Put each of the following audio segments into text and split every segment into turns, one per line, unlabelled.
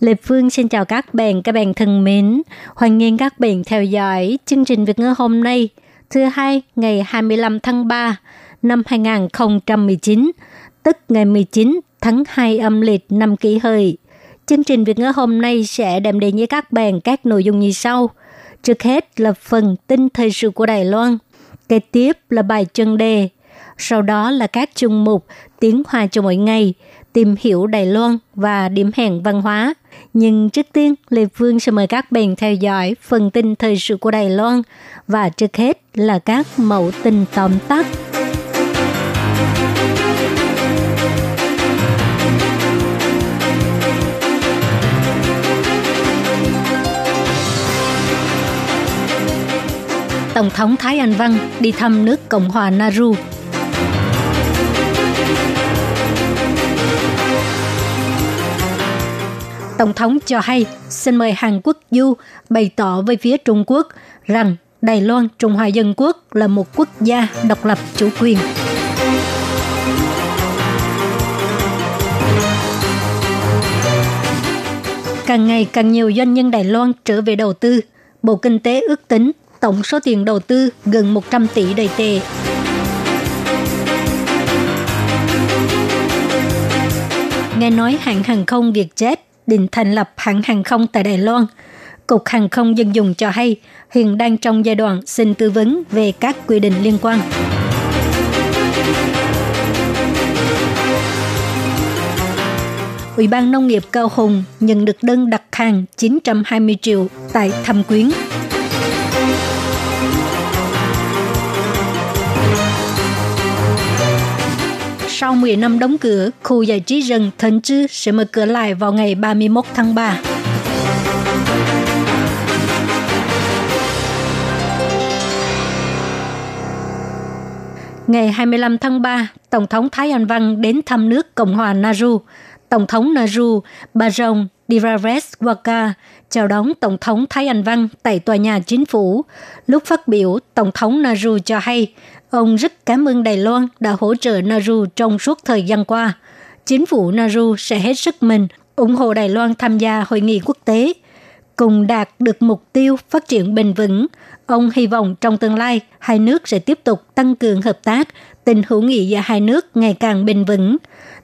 Lê Phương xin chào các bạn, các bạn thân mến. Hoan nghênh các bạn theo dõi chương trình Việt ngữ hôm nay, thứ hai ngày 25 tháng 3 năm 2019, tức ngày 19 tháng 2 âm lịch năm kỷ hợi. Chương trình Việt ngữ hôm nay sẽ đem đến với các bạn các nội dung như sau. Trước hết là phần tin thời sự của Đài Loan, kế tiếp là bài chân đề, sau đó là các chung mục tiếng Hoa cho mỗi ngày, tìm hiểu Đài Loan và điểm hẹn văn hóa. Nhưng trước tiên, Lê Phương sẽ mời các bạn theo dõi phần tin thời sự của Đài Loan và trước hết là các mẫu tin tóm tắt. Tổng thống Thái Anh Văn đi thăm nước Cộng hòa Nauru Tổng thống cho hay, xin mời Hàn Quốc Du bày tỏ với phía Trung Quốc rằng Đài Loan, Trung Hoa Dân Quốc là một quốc gia độc lập chủ quyền. Càng ngày càng nhiều doanh nhân Đài Loan trở về đầu tư. Bộ Kinh tế ước tính tổng số tiền đầu tư gần 100 tỷ đầy tệ. Nghe nói hãng hàng không Vietjet định thành lập hãng hàng không tại Đài Loan. Cục Hàng không Dân dụng cho hay, hiện đang trong giai đoạn xin tư vấn về các quy định liên quan. Ủy ban Nông nghiệp Cao Hùng nhận được đơn đặt hàng 920 triệu tại Thâm Quyến. Sau 10 năm đóng cửa, khu giải trí rừng Thần Chư sẽ mở cửa lại vào ngày 31 tháng 3. Ngày 25 tháng 3, Tổng thống Thái Anh Văn đến thăm nước Cộng hòa Nauru. Tổng thống Nauru Barong Diraves-Waka chào đón Tổng thống Thái Anh Văn tại tòa nhà chính phủ. Lúc phát biểu, Tổng thống Nauru cho hay ông rất cảm ơn Đài Loan đã hỗ trợ Nauru trong suốt thời gian qua. Chính phủ Nauru sẽ hết sức mình ủng hộ Đài Loan tham gia hội nghị quốc tế, cùng đạt được mục tiêu phát triển bền vững. Ông hy vọng trong tương lai, hai nước sẽ tiếp tục tăng cường hợp tác, tình hữu nghị giữa hai nước ngày càng bền vững.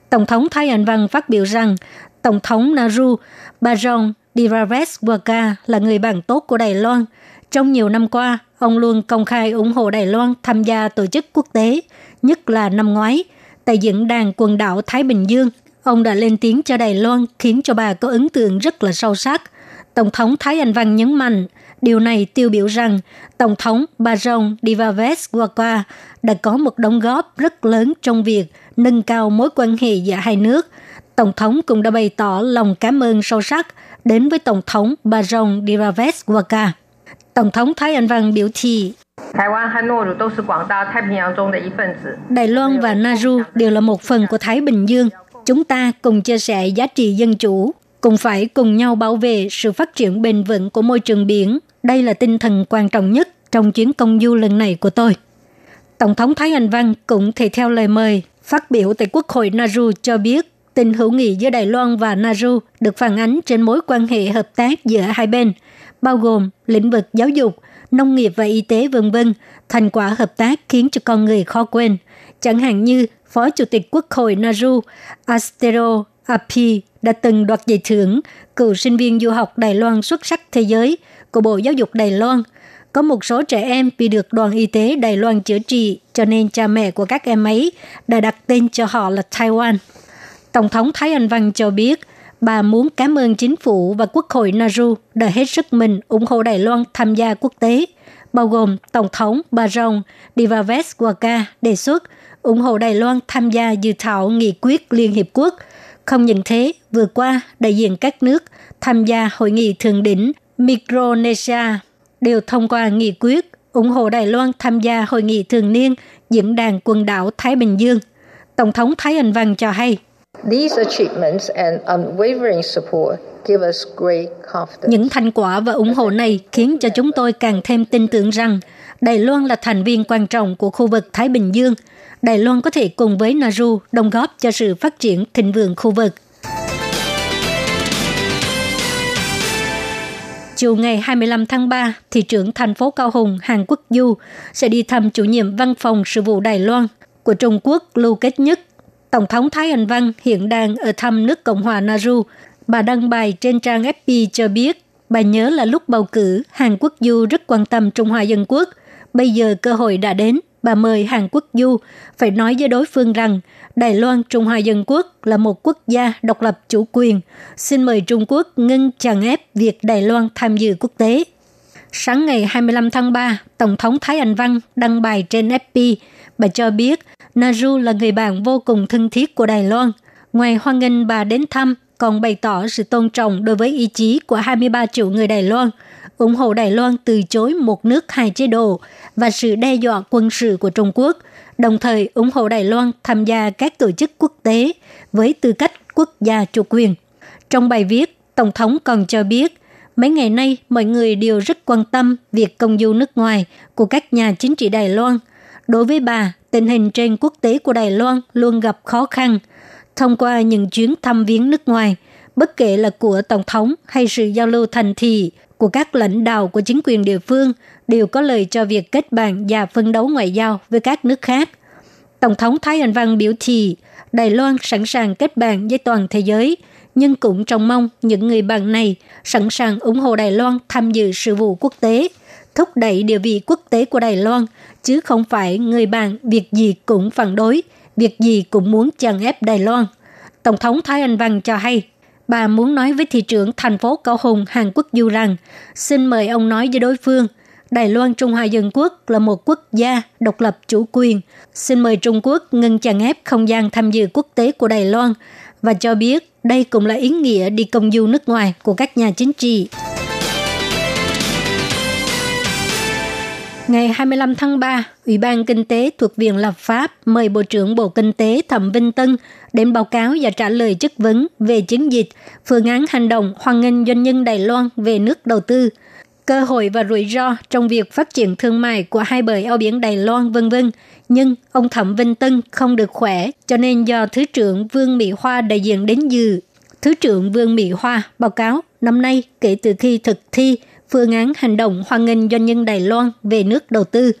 Tổng thống Thái Anh Văn phát biểu rằng, Tổng thống Nauru Barong Diraves-Waka là người bạn tốt của Đài Loan. Trong nhiều năm qua, ông luôn công khai ủng hộ Đài Loan tham gia tổ chức quốc tế, nhất là năm ngoái. Tại diễn đàn quần đảo Thái Bình Dương, ông đã lên tiếng cho Đài Loan khiến cho bà có ấn tượng rất là sâu sắc. Tổng thống Thái Anh Văn nhấn mạnh, điều này tiêu biểu rằng Tổng thống Barong Diraves-Waka đã có một đóng góp rất lớn trong việc nâng cao mối quan hệ giữa hai nước. Tổng thống cũng đã bày tỏ lòng cảm ơn sâu sắc đến với Tổng thống Barong Diraves-Waka. Tổng thống Thái Anh Văn biểu thị Đài Loan và Nauru đều là một phần của Thái Bình Dương. Chúng ta cùng chia sẻ giá trị dân chủ, cùng phải cùng nhau bảo vệ sự phát triển bền vững của môi trường biển. Đây là tinh thần quan trọng nhất trong chuyến công du lần này của tôi. Tổng thống Thái Anh Văn cũng thể theo lời mời phát biểu tại Quốc hội Nauru cho biết tình hữu nghị giữa Đài Loan và Nauru được phản ánh trên mối quan hệ hợp tác giữa hai bên, bao gồm lĩnh vực giáo dục, nông nghiệp và y tế vân vân. Thành quả hợp tác khiến cho con người khó quên, chẳng hạn như Phó Chủ tịch Quốc hội Nauru Astero Api đã từng đoạt giải thưởng cựu sinh viên du học Đài Loan xuất sắc thế giới của Bộ Giáo dục Đài Loan. Có một số trẻ em vì được đoàn y tế Đài Loan chữa trị, cho nên cha mẹ của các em ấy đã đặt tên cho họ là Taiwan. Tổng thống Thái Anh Văn cho biết, bà muốn cảm ơn chính phủ và quốc hội Nauru đã hết sức mình ủng hộ Đài Loan tham gia quốc tế, bao gồm Tổng thống Barong Diraves-Waka đề xuất ủng hộ Đài Loan tham gia dự thảo nghị quyết Liên Hiệp Quốc Không những thế, vừa qua, đại diện các nước tham gia hội nghị thượng đỉnh Micronesia đều thông qua nghị quyết ủng hộ Đài Loan tham gia hội nghị thường niên diễn đàn quần đảo Thái Bình Dương. Tổng thống Thái Anh Văn cho hay,
These achievements and unwavering support give us great confidence.
Những thành quả và ủng hộ này khiến cho chúng tôi càng thêm tin tưởng rằng Đài Loan là thành viên quan trọng của khu vực Thái Bình Dương. Đài Loan có thể cùng với Nauru đồng góp cho sự phát triển thịnh vượng khu vực. Chiều ngày 25 tháng 3, thị trưởng thành phố Cao Hùng, Hàn Quốc Du sẽ đi thăm chủ nhiệm văn phòng sự vụ Đài Loan của Trung Quốc Lưu Kết Nhất. Tổng thống Thái Anh Văn hiện đang ở thăm nước Cộng hòa Nauru. Bà đăng bài trên trang FB cho biết, bà nhớ là lúc bầu cử, Hàn Quốc Du rất quan tâm Trung Hoa Dân Quốc. Bây giờ cơ hội đã đến, bà mời Hàn Quốc Du phải nói với đối phương rằng Đài Loan Trung Hoa Dân Quốc là một quốc gia độc lập chủ quyền. Xin mời Trung Quốc ngưng chèn ép việc Đài Loan tham dự quốc tế. Sáng ngày 25 tháng 3, Tổng thống Thái Anh Văn đăng bài trên FB. Bà cho biết Naju là người bạn vô cùng thân thiết của Đài Loan. Ngoài hoan nghênh bà đến thăm, còn bày tỏ sự tôn trọng đối với ý chí của 23 triệu người Đài Loan, ủng hộ Đài Loan từ chối một nước hai chế độ và sự đe dọa quân sự của Trung Quốc, đồng thời ủng hộ Đài Loan tham gia các tổ chức quốc tế với tư cách quốc gia chủ quyền. Trong bài viết, Tổng thống còn cho biết, mấy ngày nay mọi người đều rất quan tâm việc công du nước ngoài của các nhà chính trị Đài Loan. Đối với bà, tình hình trên quốc tế của Đài Loan luôn gặp khó khăn. Thông qua những chuyến thăm viếng nước ngoài, bất kể là của Tổng thống hay sự giao lưu thành thị của các lãnh đạo của chính quyền địa phương đều có lời cho việc kết bạn và phân đấu ngoại giao với các nước khác. Tổng thống Thái Anh Văn biểu thị Đài Loan sẵn sàng kết bạn với toàn thế giới, nhưng cũng trông mong những người bạn này sẵn sàng ủng hộ Đài Loan tham dự sự vụ quốc tế, thúc đẩy địa vị quốc tế của Đài Loan, chứ không phải người bạn việc gì cũng phản đối, việc gì cũng muốn chèn ép Đài Loan. Tổng thống Thái Anh Văn cho hay, bà muốn nói với thị trưởng thành phố Cao Hùng Hàn Quốc Du rằng, xin mời ông nói với đối phương, Đài Loan Trung Hoa Dân Quốc là một quốc gia độc lập chủ quyền. Xin mời Trung Quốc ngừng chèn ép không gian tham dự quốc tế của Đài Loan và cho biết đây cũng là ý nghĩa đi công du nước ngoài của các nhà chính trị. Ngày 25 tháng 3, Ủy ban Kinh tế thuộc Viện Lập pháp mời Bộ trưởng Bộ Kinh tế Thẩm Vinh Tân đến báo cáo và trả lời chất vấn về chiến dịch, phương án hành động hoan nghênh doanh nhân Đài Loan về nước đầu tư, cơ hội và rủi ro trong việc phát triển thương mại của hai bờ eo biển Đài Loan vân vân. Nhưng ông Thẩm Vinh Tân không được khỏe, cho nên do Thứ trưởng Vương Mỹ Hoa đại diện đến dự. Thứ trưởng Vương Mỹ Hoa báo cáo năm nay kể từ khi thực thi phương án hành động hoan nghênh doanh nhân Đài Loan về nước đầu tư.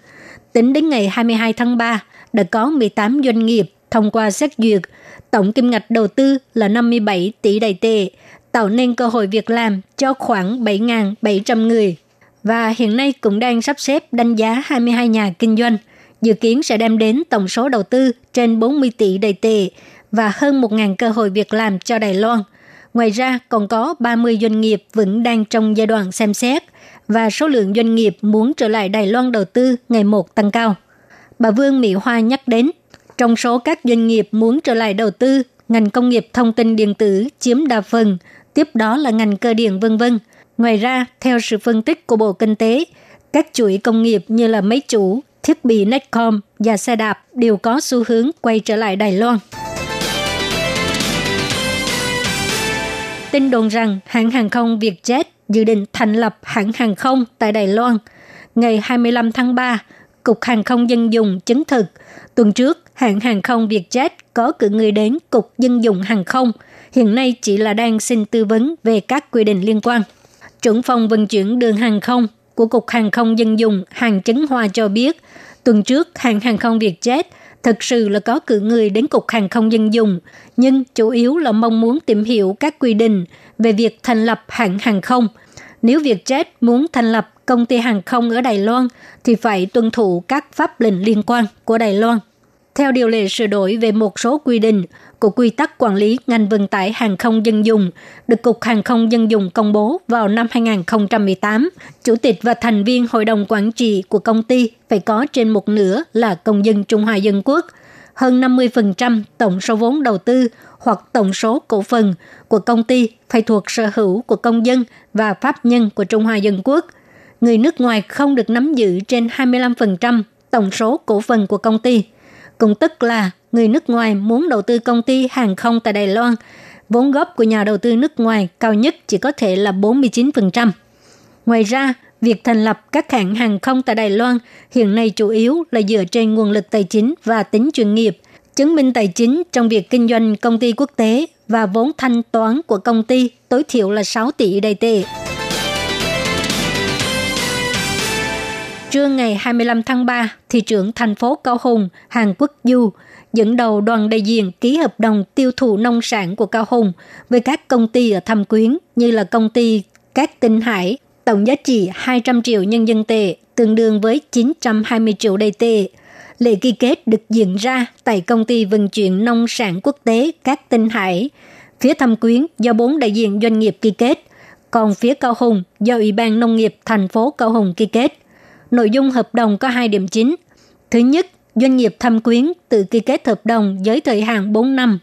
Tính đến ngày 22 tháng 3, đã có 18 doanh nghiệp thông qua xét duyệt. Tổng kim ngạch đầu tư là 57 tỷ Đài tệ, tạo nên cơ hội việc làm cho khoảng 7.700 người. Và hiện nay cũng đang sắp xếp đánh giá 22 nhà kinh doanh, dự kiến sẽ đem đến tổng số đầu tư trên 40 tỷ Đài tệ và hơn 1.000 cơ hội việc làm cho Đài Loan – Ngoài ra, còn có 30 doanh nghiệp vẫn đang trong giai đoạn xem xét và số lượng doanh nghiệp muốn trở lại Đài Loan đầu tư ngày một tăng cao. Bà Vương Mỹ Hoa nhắc đến, trong số các doanh nghiệp muốn trở lại đầu tư, ngành công nghiệp thông tin điện tử chiếm đa phần, tiếp đó là ngành cơ điện vân vân. Ngoài ra, theo sự phân tích của Bộ Kinh tế, các chuỗi công nghiệp như là máy chủ, thiết bị Netcom và xe đạp đều có xu hướng quay trở lại Đài Loan. Tin đồn rằng hãng hàng không Vietjet dự định thành lập hãng hàng không tại Đài Loan. Ngày 25 tháng 3, Cục Hàng không Dân dụng chứng thực, tuần trước hãng hàng không Vietjet có cử người đến Cục Dân dụng Hàng không, hiện nay chỉ là đang xin tư vấn về các quy định liên quan. Trưởng phòng vận chuyển đường hàng không của Cục Hàng không Dân dụng Hàng Chấn Hoa cho biết, tuần trước hãng hàng không Vietjet – thực sự là có cử người đến Cục Hàng không Dân dụng, nhưng chủ yếu là mong muốn tìm hiểu các quy định về việc thành lập hãng hàng không. Nếu Vietjet muốn thành lập công ty hàng không ở Đài Loan thì phải tuân thủ các pháp lệnh liên quan của Đài Loan. Theo điều lệ sửa đổi về một số quy định của quy tắc quản lý ngành vận tải hàng không dân dùng được Cục Hàng không dân dùng công bố vào năm 2018, chủ tịch và thành viên hội đồng quản trị của công ty phải có trên một nửa là công dân Trung Hoa Dân Quốc. hơn 50% tổng số vốn đầu tư hoặc tổng số cổ phần của công ty phải thuộc sở hữu của công dân và pháp nhân của Trung Hoa Dân Quốc. Người nước ngoài không được nắm giữ trên 25% tổng số cổ phần của công ty. Cũng tức là người nước ngoài muốn đầu tư công ty hàng không tại Đài Loan, vốn góp của nhà đầu tư nước ngoài cao nhất chỉ có thể là 49%. Ngoài ra, việc thành lập các hãng hàng không tại Đài Loan hiện nay chủ yếu là dựa trên nguồn lực tài chính và tính chuyên nghiệp, chứng minh tài chính trong việc kinh doanh công ty quốc tế và vốn thanh toán của công ty tối thiểu là 6 tỷ đầy tệ. Trưa ngày 25 tháng 3, thị trưởng thành phố Cao Hùng, Hàn Quốc Du, dẫn đầu đoàn đại diện ký hợp đồng tiêu thụ nông sản của Cao Hùng với các công ty ở Thâm Quyến như là công ty cát Tinh Hải, tổng giá trị 200 triệu nhân dân tệ, tương đương với 920 triệu đầy tệ. Lễ ký kết được diễn ra tại công ty vận chuyển nông sản quốc tế cát Tinh Hải. Phía Thâm Quyến do bốn đại diện doanh nghiệp ký kết, còn phía Cao Hùng do Ủy ban Nông nghiệp thành phố Cao Hùng ký kết. Nội dung hợp đồng có hai điểm chính. Thứ nhất, doanh nghiệp thâm quyến tự ký kết hợp đồng với thời hạn 4 năm,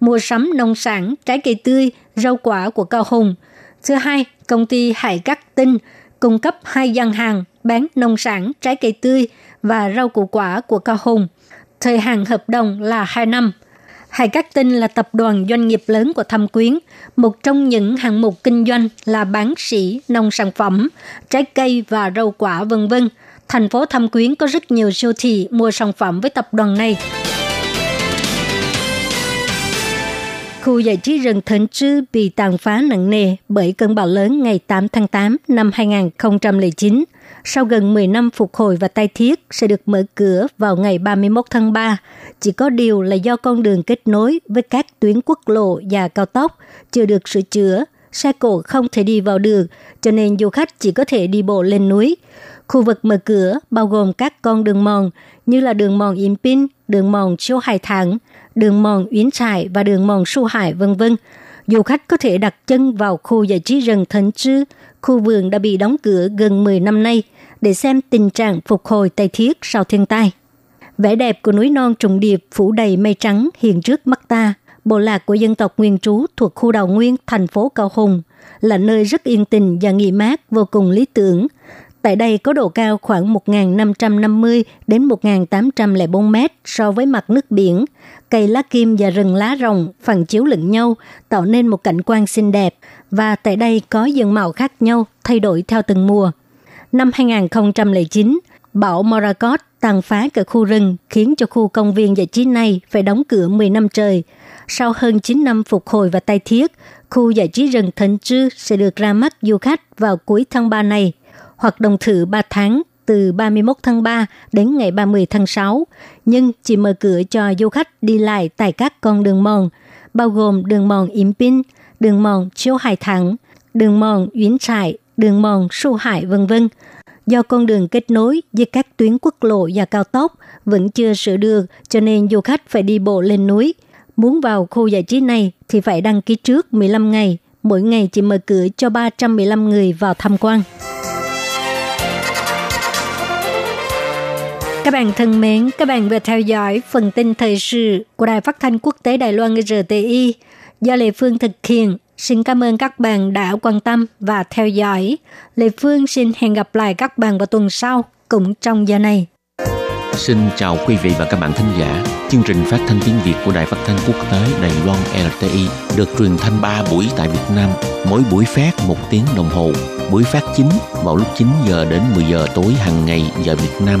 mua sắm nông sản, trái cây tươi, rau quả của Cao Hùng. Thứ hai, công ty Hải Cát Tinh cung cấp hai gian hàng bán nông sản, trái cây tươi và rau củ quả của Cao Hùng. Thời hạn hợp đồng là 2 năm. Hải Cát Tinh là tập đoàn doanh nghiệp lớn của Thâm Quyến. Một trong những hạng mục kinh doanh là bán sỉ, nông sản phẩm, trái cây và rau quả vân vân. Thành phố Thâm Quyến có rất nhiều siêu thị mua sản phẩm với tập đoàn này. Khu giải trí rừng Thịnh Trư bị tàn phá nặng nề bởi cơn bão lớn ngày 8 tháng 8 năm 2009 sau gần 10 năm phục hồi và tay thiết sẽ được mở cửa vào ngày 31 tháng 3. Chỉ có điều là do con đường kết nối với các tuyến quốc lộ và cao tốc chưa được sửa chữa, xe cộ không thể đi vào được, cho nên du khách chỉ có thể đi bộ lên núi. Khu vực mở cửa bao gồm các con đường mòn như là đường mòn Yên Pin, đường mòn Chiêu Hải Thẳng, đường mòn Yến Trải và đường mòn Su Hải vân vân. Du khách có thể đặt chân vào khu giải trí rừng thần Trư, khu vườn đã bị đóng cửa gần 10 năm nay để xem tình trạng phục hồi tây thiết sau thiên tai. Vẻ đẹp của núi non trùng điệp phủ đầy mây trắng hiện trước mắt ta. Bộ lạc của dân tộc nguyên trú thuộc khu đào nguyên, thành phố Cao Hùng là nơi rất yên tình và nghỉ mát, vô cùng lý tưởng. Tại đây có độ cao khoảng 1.550 đến 1.804 mét so với mặt nước biển. Cây lá kim và rừng lá rồng phản chiếu lẫn nhau, tạo nên một cảnh quan xinh đẹp. Và tại đây có dần màu khác nhau thay đổi theo từng mùa. Năm 2009, bão Morakot tàn phá cả khu rừng khiến cho khu công viên giải trí này phải đóng cửa 10 năm trời. Sau hơn 9 năm phục hồi và tay thiết, khu giải trí rừng thần Trư sẽ được ra mắt du khách vào cuối tháng 3 này. Hoạt động thử 3 tháng từ 31 tháng 3 đến ngày 30 tháng 6, nhưng chỉ mở cửa cho du khách đi lại tại các con đường mòn, bao gồm đường mòn Yến đường mòn Chiếu Hải Thẳng, đường mòn Yến Trại, đường mòn Su Hải vân vân. Do con đường kết nối với các tuyến quốc lộ và cao tốc vẫn chưa sửa được, cho nên du khách phải đi bộ lên núi. Muốn vào khu giải trí này thì phải đăng ký trước 15 ngày, mỗi ngày chỉ mở cửa cho 315 người vào tham quan. Các bạn thân mến, các bạn vừa theo dõi phần tin thời sự của Đài Phát thanh Quốc tế Đài Loan RTI do Lê Phương thực hiện. Xin cảm ơn các bạn đã quan tâm và theo dõi. Lê Phương xin hẹn gặp lại các bạn vào tuần sau cũng trong giờ này.
Xin chào quý vị và các bạn thính giả. Chương trình phát thanh tiếng Việt của Đài Phát thanh Quốc tế Đài Loan RTI được truyền thanh 3 buổi tại Việt Nam, mỗi buổi phát 1 tiếng đồng hồ. Buổi phát chính vào lúc 9 giờ đến 10 giờ tối hàng ngày giờ Việt Nam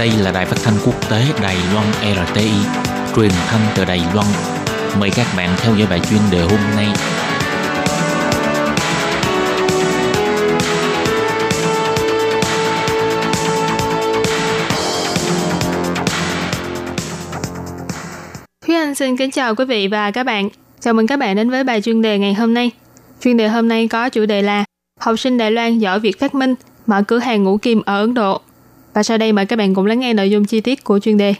Đây là đài phát thanh quốc tế Đài Loan RTI, truyền thanh từ Đài Loan. Mời các bạn theo dõi bài chuyên đề hôm nay.
Thúy Anh xin kính chào quý vị và các bạn. Chào mừng các bạn đến với bài chuyên đề ngày hôm nay. Chuyên đề hôm nay có chủ đề là Học sinh Đài Loan giỏi việc phát minh, mở cửa hàng ngũ kim ở Ấn Độ. Và sau đây mời các bạn cùng lắng nghe nội dung chi tiết của chuyên đề.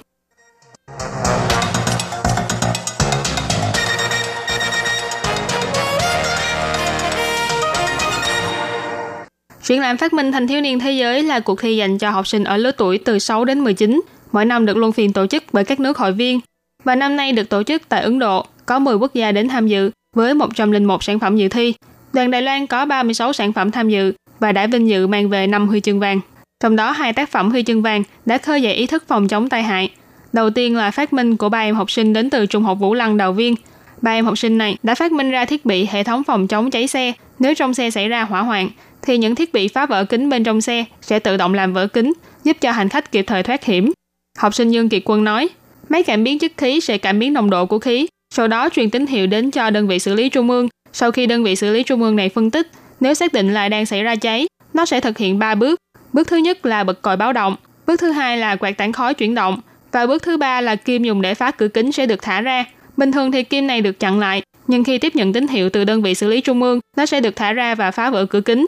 Triển lãm phát minh thanh thiếu niên thế giới là cuộc thi dành cho học sinh ở lứa tuổi từ 6 đến 19, mỗi năm được luân phiên tổ chức bởi các nước hội viên. Và năm nay được tổ chức tại Ấn Độ, có 10 quốc gia đến tham dự với 101 sản phẩm dự thi. Đoàn Đài Loan có 36 sản phẩm tham dự và đã vinh dự mang về 5 huy chương vàng. Trong đó hai tác phẩm huy chương vàng đã khơi dậy ý thức phòng chống tai hại. Đầu tiên là phát minh của ba em học sinh đến từ Trung học Vũ Lăng Đào Viên. Ba em học sinh này đã phát minh ra thiết bị hệ thống phòng chống cháy xe. Nếu trong xe xảy ra hỏa hoạn, thì những thiết bị phá vỡ kính bên trong xe sẽ tự động làm vỡ kính, giúp cho hành khách kịp thời thoát hiểm. Học sinh Dương Kiệt Quân nói, máy cảm biến chất khí sẽ cảm biến nồng độ của khí, sau đó truyền tín hiệu đến cho đơn vị xử lý trung ương. Sau khi đơn vị xử lý trung ương này phân tích, nếu xác định là đang xảy ra cháy, nó sẽ thực hiện 3 bước. Bước thứ nhất là bật còi báo động, bước thứ hai là quạt tản khói chuyển động và bước thứ ba là kim dùng để phá cửa kính sẽ được thả ra. Bình thường thì kim này được chặn lại, nhưng khi tiếp nhận tín hiệu từ đơn vị xử lý trung ương, nó sẽ được thả ra và phá vỡ cửa kính.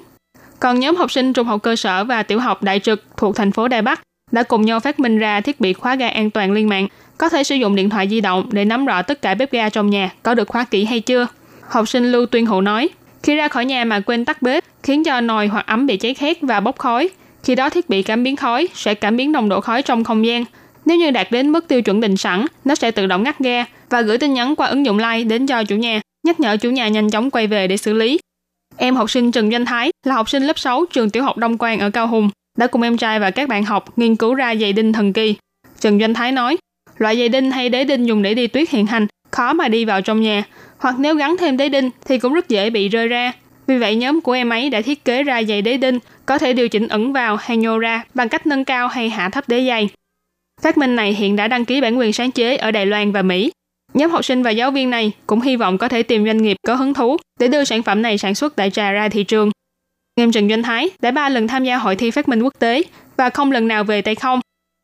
Còn nhóm học sinh trung học cơ sở và tiểu học Đại Trực thuộc thành phố Đài Bắc đã cùng nhau phát minh ra thiết bị khóa ga an toàn liên mạng, có thể sử dụng điện thoại di động để nắm rõ tất cả bếp ga trong nhà có được khóa kỹ hay chưa. Học sinh Lưu Tuyên Hữu nói, khi ra khỏi nhà mà quên tắt bếp, khiến cho nồi hoặc ấm bị cháy khét và bốc khói. Khi đó thiết bị cảm biến khói sẽ cảm biến nồng độ khói trong không gian. Nếu như đạt đến mức tiêu chuẩn định sẵn, nó sẽ tự động ngắt ga và gửi tin nhắn qua ứng dụng Line đến cho chủ nhà, nhắc nhở chủ nhà nhanh chóng quay về để xử lý. Em học sinh Trần Doanh Thái là học sinh lớp 6 trường tiểu học Đông Quang ở Cao Hùng, đã cùng em trai và các bạn học nghiên cứu ra dây đinh thần kỳ. Trần Doanh Thái nói, loại dây đinh hay đế đinh dùng để đi tuyết hiện hành, khó mà đi vào trong nhà, hoặc nếu gắn thêm đế đinh thì cũng rất dễ bị rơi ra. Vì vậy nhóm của em ấy đã thiết kế ra giày đế đinh có thể điều chỉnh ẩn vào hay nhô ra bằng cách nâng cao hay hạ thấp đế giày. Phát minh này hiện đã đăng ký bản quyền sáng chế ở Đài Loan và Mỹ. Nhóm học sinh và giáo viên này cũng hy vọng có thể tìm doanh nghiệp có hứng thú để đưa sản phẩm này sản xuất đại trà ra thị trường. Em Trần Doanh Thái đã ba lần tham gia hội thi phát minh quốc tế và không lần nào về tay không.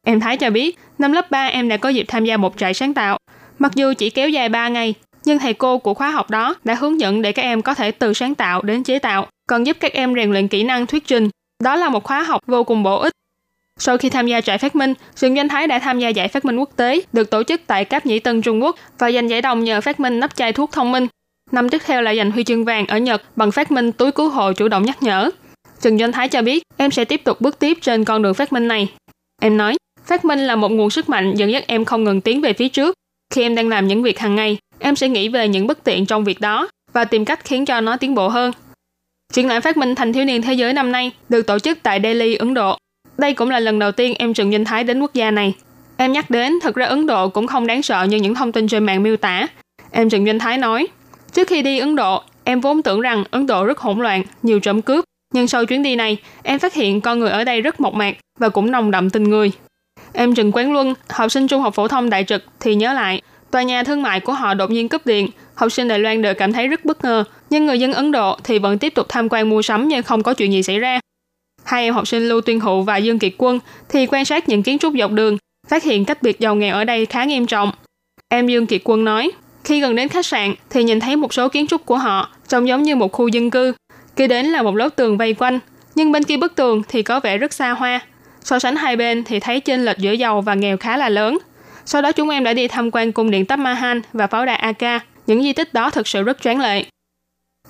Em Thái cho biết, năm lớp 3 em đã có dịp tham gia một trại sáng tạo. Mặc dù chỉ kéo dài 3 ngày, nhưng thầy cô của khóa học đó đã hướng dẫn để các em có thể từ sáng tạo đến chế tạo, còn giúp các em rèn luyện kỹ năng thuyết trình. Đó là một khóa học vô cùng bổ ích. Sau khi tham gia trại phát minh, Trần Doanh Thái đã tham gia giải phát minh quốc tế được tổ chức tại Cáp Nhĩ Tân Trung Quốc và giành giải đồng nhờ phát minh nắp chai thuốc thông minh. Năm tiếp theo là giành huy chương vàng ở Nhật bằng phát minh túi cứu hộ chủ động nhắc nhở. Trần Doanh Thái cho biết em sẽ tiếp tục bước tiếp trên con đường phát minh này. Em nói, phát minh là một nguồn sức mạnh dẫn dắt em không ngừng tiến về phía trước. Khi em đang làm những việc hàng ngày, em sẽ nghĩ về những bất tiện trong việc đó và tìm cách khiến cho nó tiến bộ hơn. Triển lãm phát minh thành thiếu niên thế giới năm nay được tổ chức tại Delhi, Ấn Độ. Đây cũng là lần đầu tiên em Trần Doanh Thái đến quốc gia này. Em nhắc đến, thật ra Ấn Độ cũng không đáng sợ như những thông tin trên mạng miêu tả. Em Trần Doanh Thái nói, trước khi đi Ấn Độ, em vốn tưởng rằng Ấn Độ rất hỗn loạn, nhiều trộm cướp. Nhưng sau chuyến đi này, em phát hiện con người ở đây rất mộc mạc và cũng nồng đậm tình người. Em Trần Quán Luân, học sinh trung học phổ thông đại trực thì nhớ lại, tòa nhà thương mại của họ đột nhiên cúp điện, học sinh Đài Loan đều cảm thấy rất bất ngờ, nhưng người dân Ấn Độ thì vẫn tiếp tục tham quan mua sắm như không có chuyện gì xảy ra. Hai em học sinh Lưu Tuyên Hụ và Dương Kiệt Quân thì quan sát những kiến trúc dọc đường, phát hiện cách biệt giàu nghèo ở đây khá nghiêm trọng. Em Dương Kiệt Quân nói, khi gần đến khách sạn thì nhìn thấy một số kiến trúc của họ trông giống như một khu dân cư. Kế đến là một lớp tường vây quanh, nhưng bên kia bức tường thì có vẻ rất xa hoa. So sánh hai bên thì thấy chênh lệch giữa giàu và nghèo khá là lớn. Sau đó chúng em đã đi tham quan cung điện Taj Mahal và pháo đài Aka. Những di tích đó thực sự rất choáng lệ.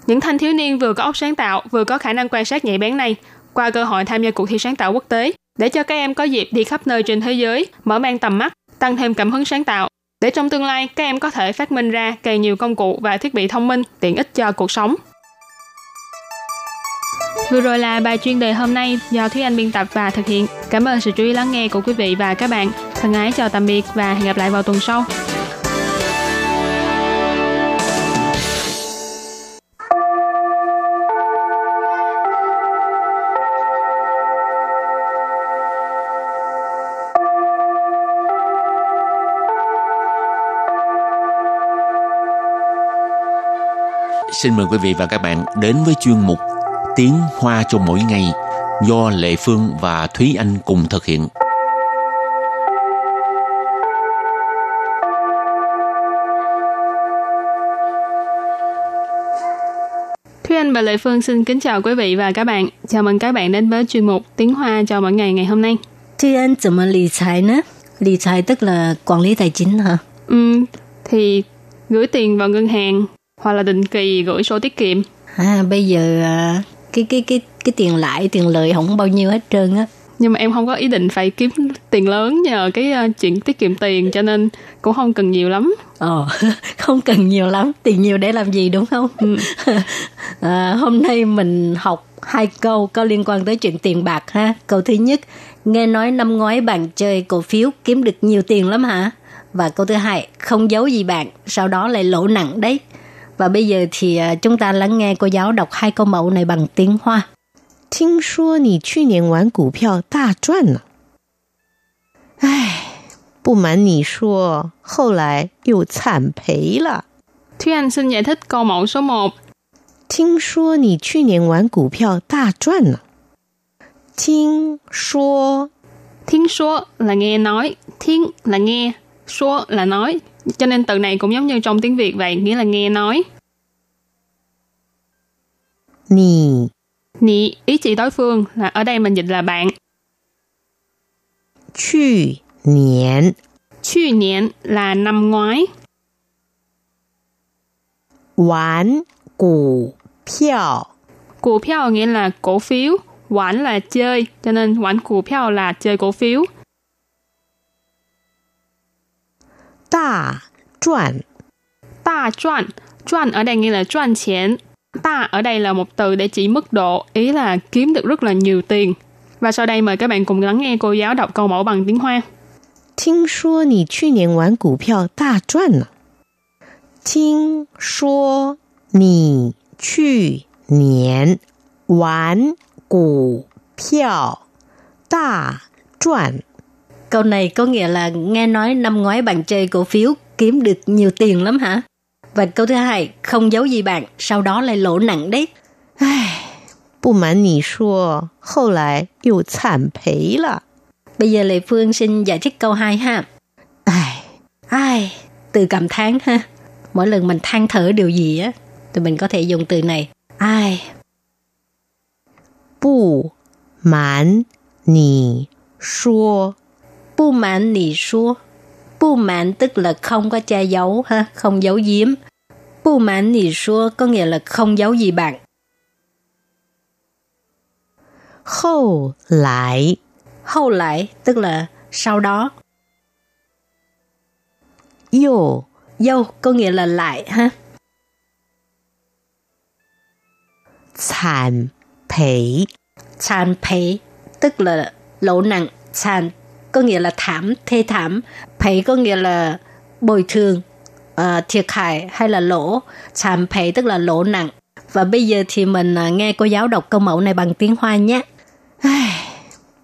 Những thanh thiếu niên vừa có óc sáng tạo, vừa có khả năng quan sát nhạy bén này, qua cơ hội tham gia cuộc thi sáng tạo quốc tế, để cho các em có dịp đi khắp nơi trên thế giới, mở mang tầm mắt, tăng thêm cảm hứng sáng tạo, để trong tương lai các em có thể phát minh ra càng nhiều công cụ và thiết bị thông minh tiện ích cho cuộc sống. Vừa rồi là bài chuyên đề hôm nay do Thúy Anh biên tập và thực hiện. Cảm ơn sự chú ý lắng nghe của quý vị và các bạn. Thân ái chào tạm biệt và hẹn gặp lại vào tuần sau.
Xin mời quý vị và các bạn đến với chuyên mục Tiếng Hoa cho mỗi ngày do Lệ Phương và Thúy Anh cùng thực hiện.
Thúy Anh và Lệ Phương xin kính chào quý vị và các bạn. Chào mừng các bạn đến với chuyên mục Tiếng Hoa cho mỗi ngày ngày hôm nay.
Thúy Anh 怎么理财呢? Lý财tức là quản lý tài chính hả?
Ừ, thì gửi tiền vào ngân hàng hoặc là định kỳ gửi sổ tiết kiệm.
À, bây giờ à, cái cái cái cái tiền lãi tiền lời không bao nhiêu hết trơn á
nhưng mà em không có ý định phải kiếm tiền lớn nhờ cái uh, chuyện tiết kiệm tiền cho nên cũng không cần nhiều lắm.
Ờ không cần nhiều lắm. Tiền nhiều để làm gì đúng không? Ừ. à, hôm nay mình học hai câu có liên quan tới chuyện tiền bạc ha. Câu thứ nhất nghe nói năm ngoái bạn chơi cổ phiếu kiếm được nhiều tiền lắm hả? Và câu thứ hai không giấu gì bạn sau đó lại lỗ nặng đấy. Và bây giờ thì à, chúng ta lắng nghe cô giáo đọc hai câu mẫu này bằng tiếng Hoa.
听说你去年玩股票大赚了。唉，不瞒你说，后来又惨赔了。
Thúy Anh xin giải thích câu mẫu số 1.
听说你去年玩股票大赚了。听说，
听说 là nghe nói, thiên là nghe, số là nói. Cho nên từ này cũng giống như trong tiếng Việt vậy, nghĩa là nghe nói.
Nì
nị ý chỉ đối phương là ở đây mình dịch là bạn.
Chù niên
Chù niên là năm ngoái.
Wán cổ phiếu
Cổ phiếu nghĩa là cổ phiếu, wán là chơi, cho nên wán cổ phiếu là chơi cổ phiếu.
Đà chuẩn
Đà chuẩn, chuẩn ở đây nghĩa là chuẩn tiền. Ta ở đây là một từ để chỉ mức độ, ý là kiếm được rất là nhiều tiền. Và sau đây mời các bạn cùng lắng nghe cô giáo đọc câu mẫu bằng tiếng Hoa.
听说你去年玩股票大赚了。听说你去年玩股票大赚。
Câu này có nghĩa là nghe nói năm ngoái bạn chơi cổ phiếu kiếm được nhiều tiền lắm hả? Và câu thứ hai, không giấu gì bạn, sau đó lại lỗ nặng đấy.
唉，不瞒你说，后来又惨赔了。
Bây giờ Lệ Phương xin giải thích câu 2 ha.
唉，
Ai, từ cảm thán ha. Mỗi lần mình than thở điều gì á, thì mình có thể dùng từ này. Ai,
不瞒你说，
bu mạn nì xua. Bù mãn tức là không có che giấu, ha, không giấu giếm. Bù mãn nì xua có nghĩa là không giấu gì bạn.
Hậu lại
Hậu lại tức là sau đó.
Yêu
Yêu có nghĩa là lại ha.
Sản phế
Sản phế tức là lỗ nặng. Sản có nghĩa là thảm, thê thảm. Phế có nghĩa là bồi thường, ờ, thiệt hại hay là lỗ. Sàn phế tức là lỗ nặng. Và bây giờ thì mình à, nghe cô giáo đọc câu mẫu này bằng tiếng Hoa nhé.
唉，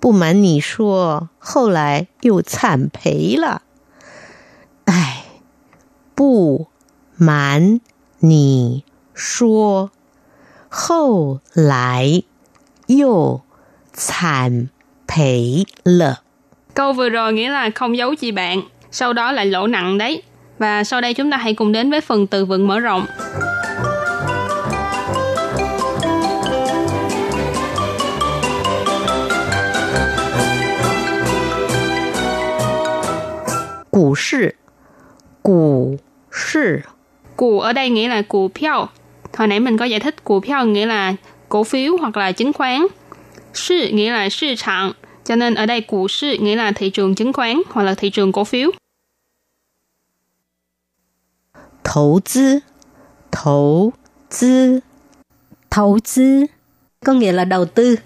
不瞒你说，后来又惨赔了。唉，不瞒你说，后来又惨赔了。
Câu vừa rồi nghĩa là không giấu gì bạn, sau đó lại lỗ nặng đấy. Và sau đây chúng ta hãy cùng đến với phần từ vựng mở rộng.
Cổ thị Cổ thị
Cổ ở đây nghĩa là cổ phiếu. Hồi nãy mình có giải thích cổ phiếu nghĩa là cổ phiếu hoặc là chứng khoán. Thị nghĩa là thị trường cho nên ở đây 股市 nghĩa là thị trường chứng khoán hoặc là thị trường cổ phiếu.
Thấu tư Thấu tư
Thấu tư có nghĩa là đầu tư.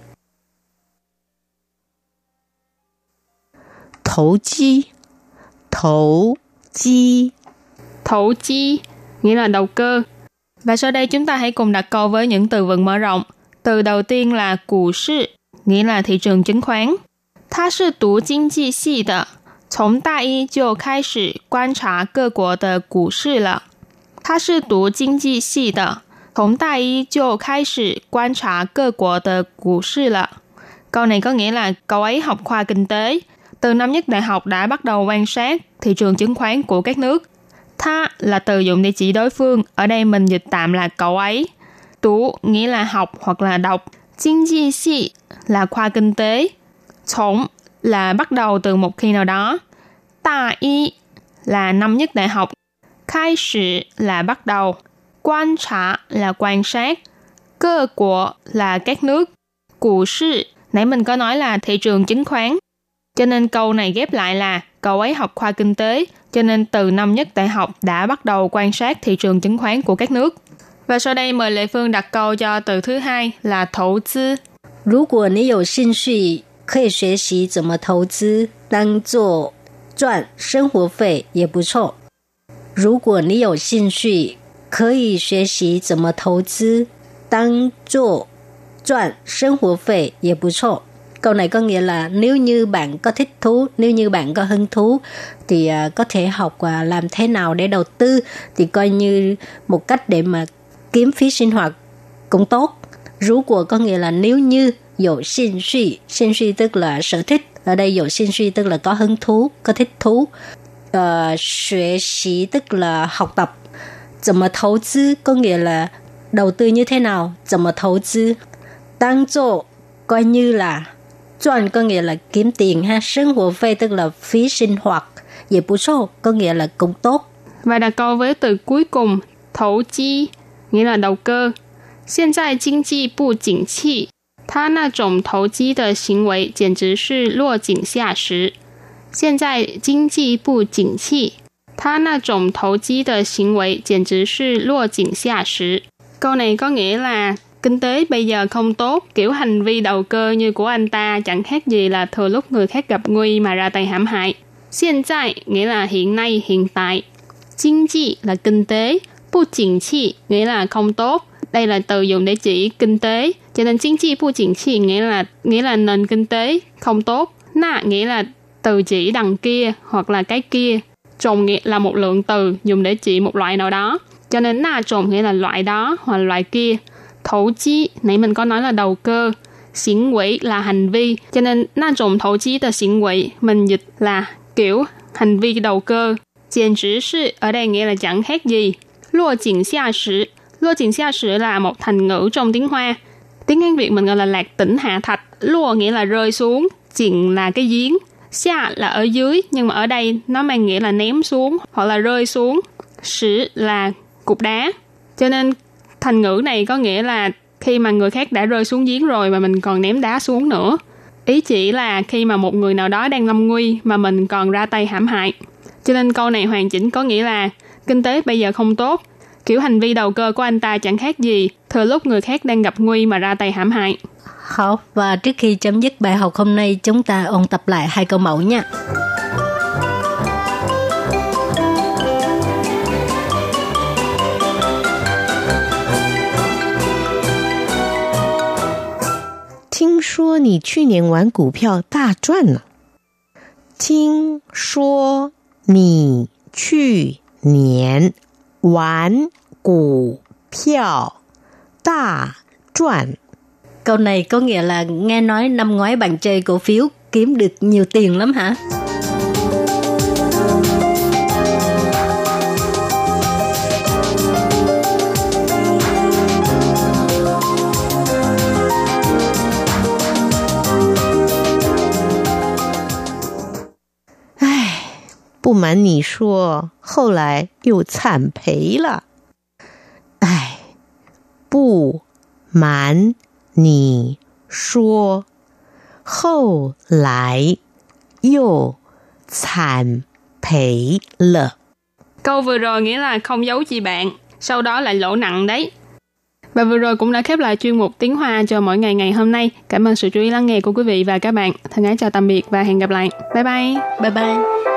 Thấu chi Thấu chi
Thấu chi nghĩa là đầu cơ. Và sau đây chúng ta hãy cùng đặt câu với những từ vựng mở rộng. Từ đầu tiên là cụ sư, nghĩa là thị trường chứng khoán. 他是读经济系的，从大一就开始观察各国的股市了。他是读经济系的，从大一就开始观察各国的股市了。Câu này có nghĩa là cậu ấy học khoa kinh tế. Từ năm nhất đại học đã bắt đầu quan sát thị trường chứng khoán của các nước. Tha là từ dụng để chỉ đối phương. Ở đây mình dịch tạm là cậu ấy. Tú nghĩa là học hoặc là đọc. Kinh济系là khoa kinh tế. Chổng là bắt đầu từ một khi nào đó. Ta y là năm nhất đại học. Khai sử là bắt đầu. Quan trả là quan sát. Cơ của là các nước. Cụ sự, nãy mình có nói là thị trường chứng khoán. Cho nên câu này ghép lại là cậu ấy học khoa kinh tế, cho nên từ năm nhất đại học đã bắt đầu quan sát thị trường chứng khoán của các nước. Và sau đây mời Lệ Phương đặt câu cho từ thứ hai là thổ tư.
如果你有兴趣， 可以学习怎么投资，当做赚生活费也不错。如果你有兴趣，可以学习怎么投资，当做赚生活费也不错。Câu này có nghĩa là nếu như bạn có thích thú, nếu như bạn có hứng thú thì uh, có thể học uh, làm thế nào để đầu tư thì coi như một cách để mà kiếm phí sinh hoạt cũng tốt. Rú của có nghĩa là nếu như dụ sinh suy, sinh suy tức là sở thích. Ở đây dụ sinh suy tức là có hứng thú, có thích thú. Uh, xuế xí tức là học tập.怎么投资 có nghĩa là đầu tư như thế nào, 怎么投资 tăng做 coi như là 赚 có nghĩa là kiếm tiền ha, sinh hoạt phí tức là phí sinh hoạt,也不错 có nghĩa là cũng tốt.
Và đặt câu với từ cuối cùng, thấu chi, nghĩa là đầu cơ. 现在经济不景气， 他那种投机的行为简直是落井下石。现在经济不景气，他那种投机的行为简直是落井下石。Câu này có nghĩa là kinh tế bây giờ không tốt, kiểu hành vi đầu cơ như của anh ta chẳng khác gì là thừa lúc người khác gặp nguy mà ra tay hãm hại. Hiện tại nghĩa là hiện nay, hiện tại. Kinh济là kinh tế, bu chỉnh chi nghĩa là không tốt. Đây là từ dùng để chỉ kinh tế, cho nên chính trị bu chỉnh trị nghĩa là nghĩa là nền kinh tế không tốt. Na nghĩa là từ chỉ đằng kia hoặc là cái kia. Trồng nghĩa là một lượng từ dùng để chỉ một loại nào đó. Cho nên na trồng nghĩa là loại đó hoặc loại kia. Thổ chi nãy mình có nói là đầu cơ. Xỉn quỷ là hành vi. Cho nên na trồng thổ chi từ xỉn quỷ. Mình dịch là kiểu hành vi đầu cơ. Giản chỉ sự ở đây nghĩa là chẳng khác gì. Lua chỉnh xa sử. Lua chỉnh xa sử là một thành ngữ trong tiếng Hoa, Tiếng anh Việt mình gọi là lạc tỉnh hạ thạch. lùa nghĩa là rơi xuống. Chỉnh là cái giếng. Xa là ở dưới, nhưng mà ở đây nó mang nghĩa là ném xuống hoặc là rơi xuống. Sử là cục đá. Cho nên thành ngữ này có nghĩa là khi mà người khác đã rơi xuống giếng rồi mà mình còn ném đá xuống nữa. Ý chỉ là khi mà một người nào đó đang lâm nguy mà mình còn ra tay hãm hại. Cho nên câu này hoàn chỉnh có nghĩa là kinh tế bây giờ không tốt, kiểu hành vi đầu cơ của anh ta chẳng khác gì thừa lúc người khác đang gặp nguy mà ra tay hãm hại.
Học và trước khi chấm dứt bài học hôm nay chúng ta ôn tập lại hai câu mẫu nha.
听说你去年玩股票大赚了。听说你去年 quán 玩 cổ phiếu đa chuẩn.
Câu này có nghĩa là nghe nói năm ngoái bạn chơi cổ phiếu kiếm được nhiều tiền lắm hả?
不瞒你说，后来又惨赔了。”“唉，不瞒你说，后来又惨赔了。”
Câu vừa rồi nghĩa là không giấu gì bạn, sau đó lại lỗ nặng đấy. Và vừa rồi cũng đã khép lại chuyên mục tiếng Hoa cho mỗi ngày ngày hôm nay. Cảm ơn sự chú ý lắng nghe của quý vị và các bạn. Thân ái chào tạm biệt và hẹn gặp lại. Bye bye.
Bye bye.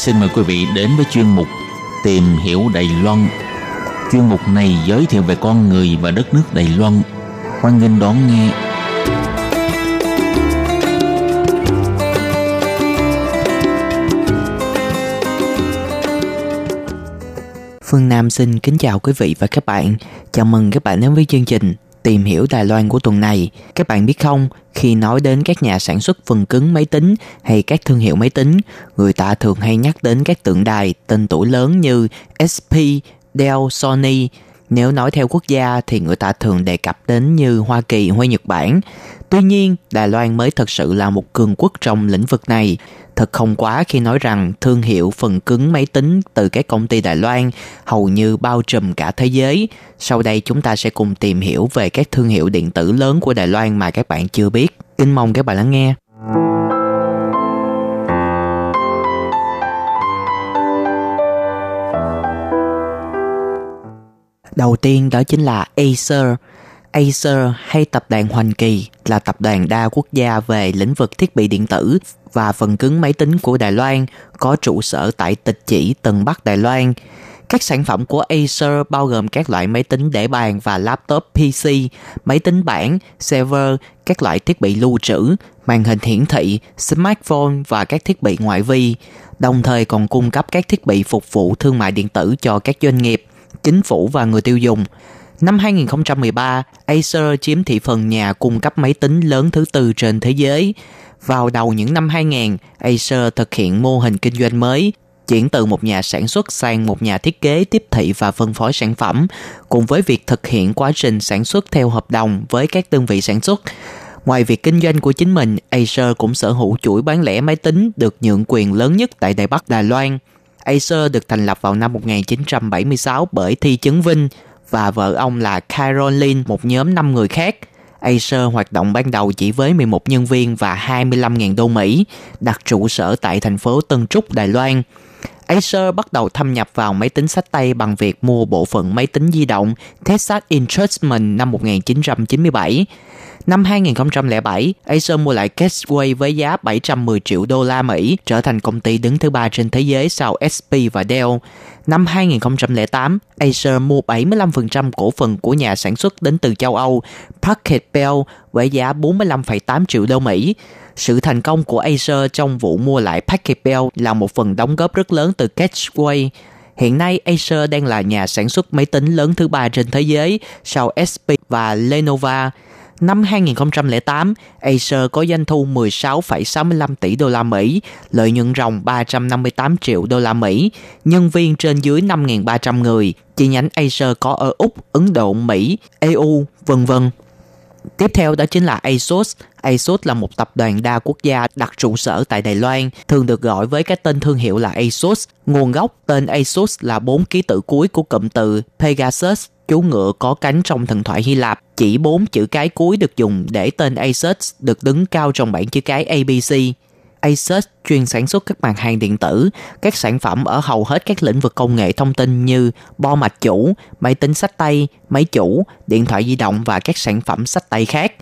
Xin mời quý vị đến với chuyên mục Tìm hiểu Đài Loan. Chuyên mục này giới thiệu về con người và đất nước Đài Loan. Hoan nghênh đón nghe.
Phương Nam xin kính chào quý vị và các bạn. Chào mừng các bạn đến với chương trình tìm hiểu Đài Loan của tuần này. Các bạn biết không, khi nói đến các nhà sản xuất phần cứng máy tính hay các thương hiệu máy tính, người ta thường hay nhắc đến các tượng đài tên tuổi lớn như SP, Dell, Sony. Nếu nói theo quốc gia thì người ta thường đề cập đến như Hoa Kỳ Hoa Nhật Bản. Tuy nhiên, Đài Loan mới thật sự là một cường quốc trong lĩnh vực này. Thật không quá khi nói rằng thương hiệu phần cứng máy tính từ các công ty Đài Loan hầu như bao trùm cả thế giới. Sau đây chúng ta sẽ cùng tìm hiểu về các thương hiệu điện tử lớn của Đài Loan mà các bạn chưa biết. Kính mong các bạn lắng nghe. Đầu tiên đó chính là Acer. Acer hay tập đoàn Hoành Kỳ là tập đoàn đa quốc gia về lĩnh vực thiết bị điện tử và phần cứng máy tính của Đài Loan có trụ sở tại Tịch Chỉ, Tân Bắc, Đài Loan. Các sản phẩm của Acer bao gồm các loại máy tính để bàn và laptop PC, máy tính bảng, server, các loại thiết bị lưu trữ, màn hình hiển thị, smartphone và các thiết bị ngoại vi, đồng thời còn cung cấp các thiết bị phục vụ thương mại điện tử cho các doanh nghiệp, chính phủ và người tiêu dùng. Năm 2013, Acer chiếm thị phần nhà cung cấp máy tính lớn thứ tư trên thế giới. Vào đầu những năm 2000, Acer thực hiện mô hình kinh doanh mới, chuyển từ một nhà sản xuất sang một nhà thiết kế tiếp thị và phân phối sản phẩm, cùng với việc thực hiện quá trình sản xuất theo hợp đồng với các đơn vị sản xuất. Ngoài việc kinh doanh của chính mình, Acer cũng sở hữu chuỗi bán lẻ máy tính được nhượng quyền lớn nhất tại Đài Bắc Đài Loan. Acer được thành lập vào năm 1976 bởi Thi Chấn Vinh và vợ ông là Caroline, một nhóm 5 người khác. Acer hoạt động ban đầu chỉ với 11 nhân viên và 25.000 đô Mỹ, đặt trụ sở tại thành phố Tân Trúc, Đài Loan. Acer bắt đầu thâm nhập vào máy tính sách tay bằng việc mua bộ phận máy tính di động Texas Instruments năm 1997. Năm 2007, Acer mua lại Gateway với giá 710 triệu đô la Mỹ, trở thành công ty đứng thứ ba trên thế giới sau SP và Dell. Năm 2008, Acer mua 75% cổ phần của nhà sản xuất đến từ châu Âu Packet Bell với giá 45,8 triệu đô Mỹ. Sự thành công của Acer trong vụ mua lại Packet Bell là một phần đóng góp rất lớn từ Gateway. Hiện nay, Acer đang là nhà sản xuất máy tính lớn thứ ba trên thế giới sau SP và Lenovo. Năm 2008, Acer có doanh thu 16,65 tỷ đô la Mỹ, lợi nhuận ròng 358 triệu đô la Mỹ, nhân viên trên dưới 5.300 người, chi nhánh Acer có ở Úc, Ấn Độ, Mỹ, EU, vân vân. Tiếp theo đó chính là ASUS. ASUS là một tập đoàn đa quốc gia đặt trụ sở tại Đài Loan, thường được gọi với cái tên thương hiệu là ASUS. Nguồn gốc tên ASUS là bốn ký tự cuối của cụm từ Pegasus, chú ngựa có cánh trong thần thoại Hy Lạp. Chỉ bốn chữ cái cuối được dùng để tên Asus được đứng cao trong bảng chữ cái ABC. Asus chuyên sản xuất các mặt hàng điện tử, các sản phẩm ở hầu hết các lĩnh vực công nghệ thông tin như bo mạch chủ, máy tính sách tay, máy chủ, điện thoại di động và các sản phẩm sách tay khác.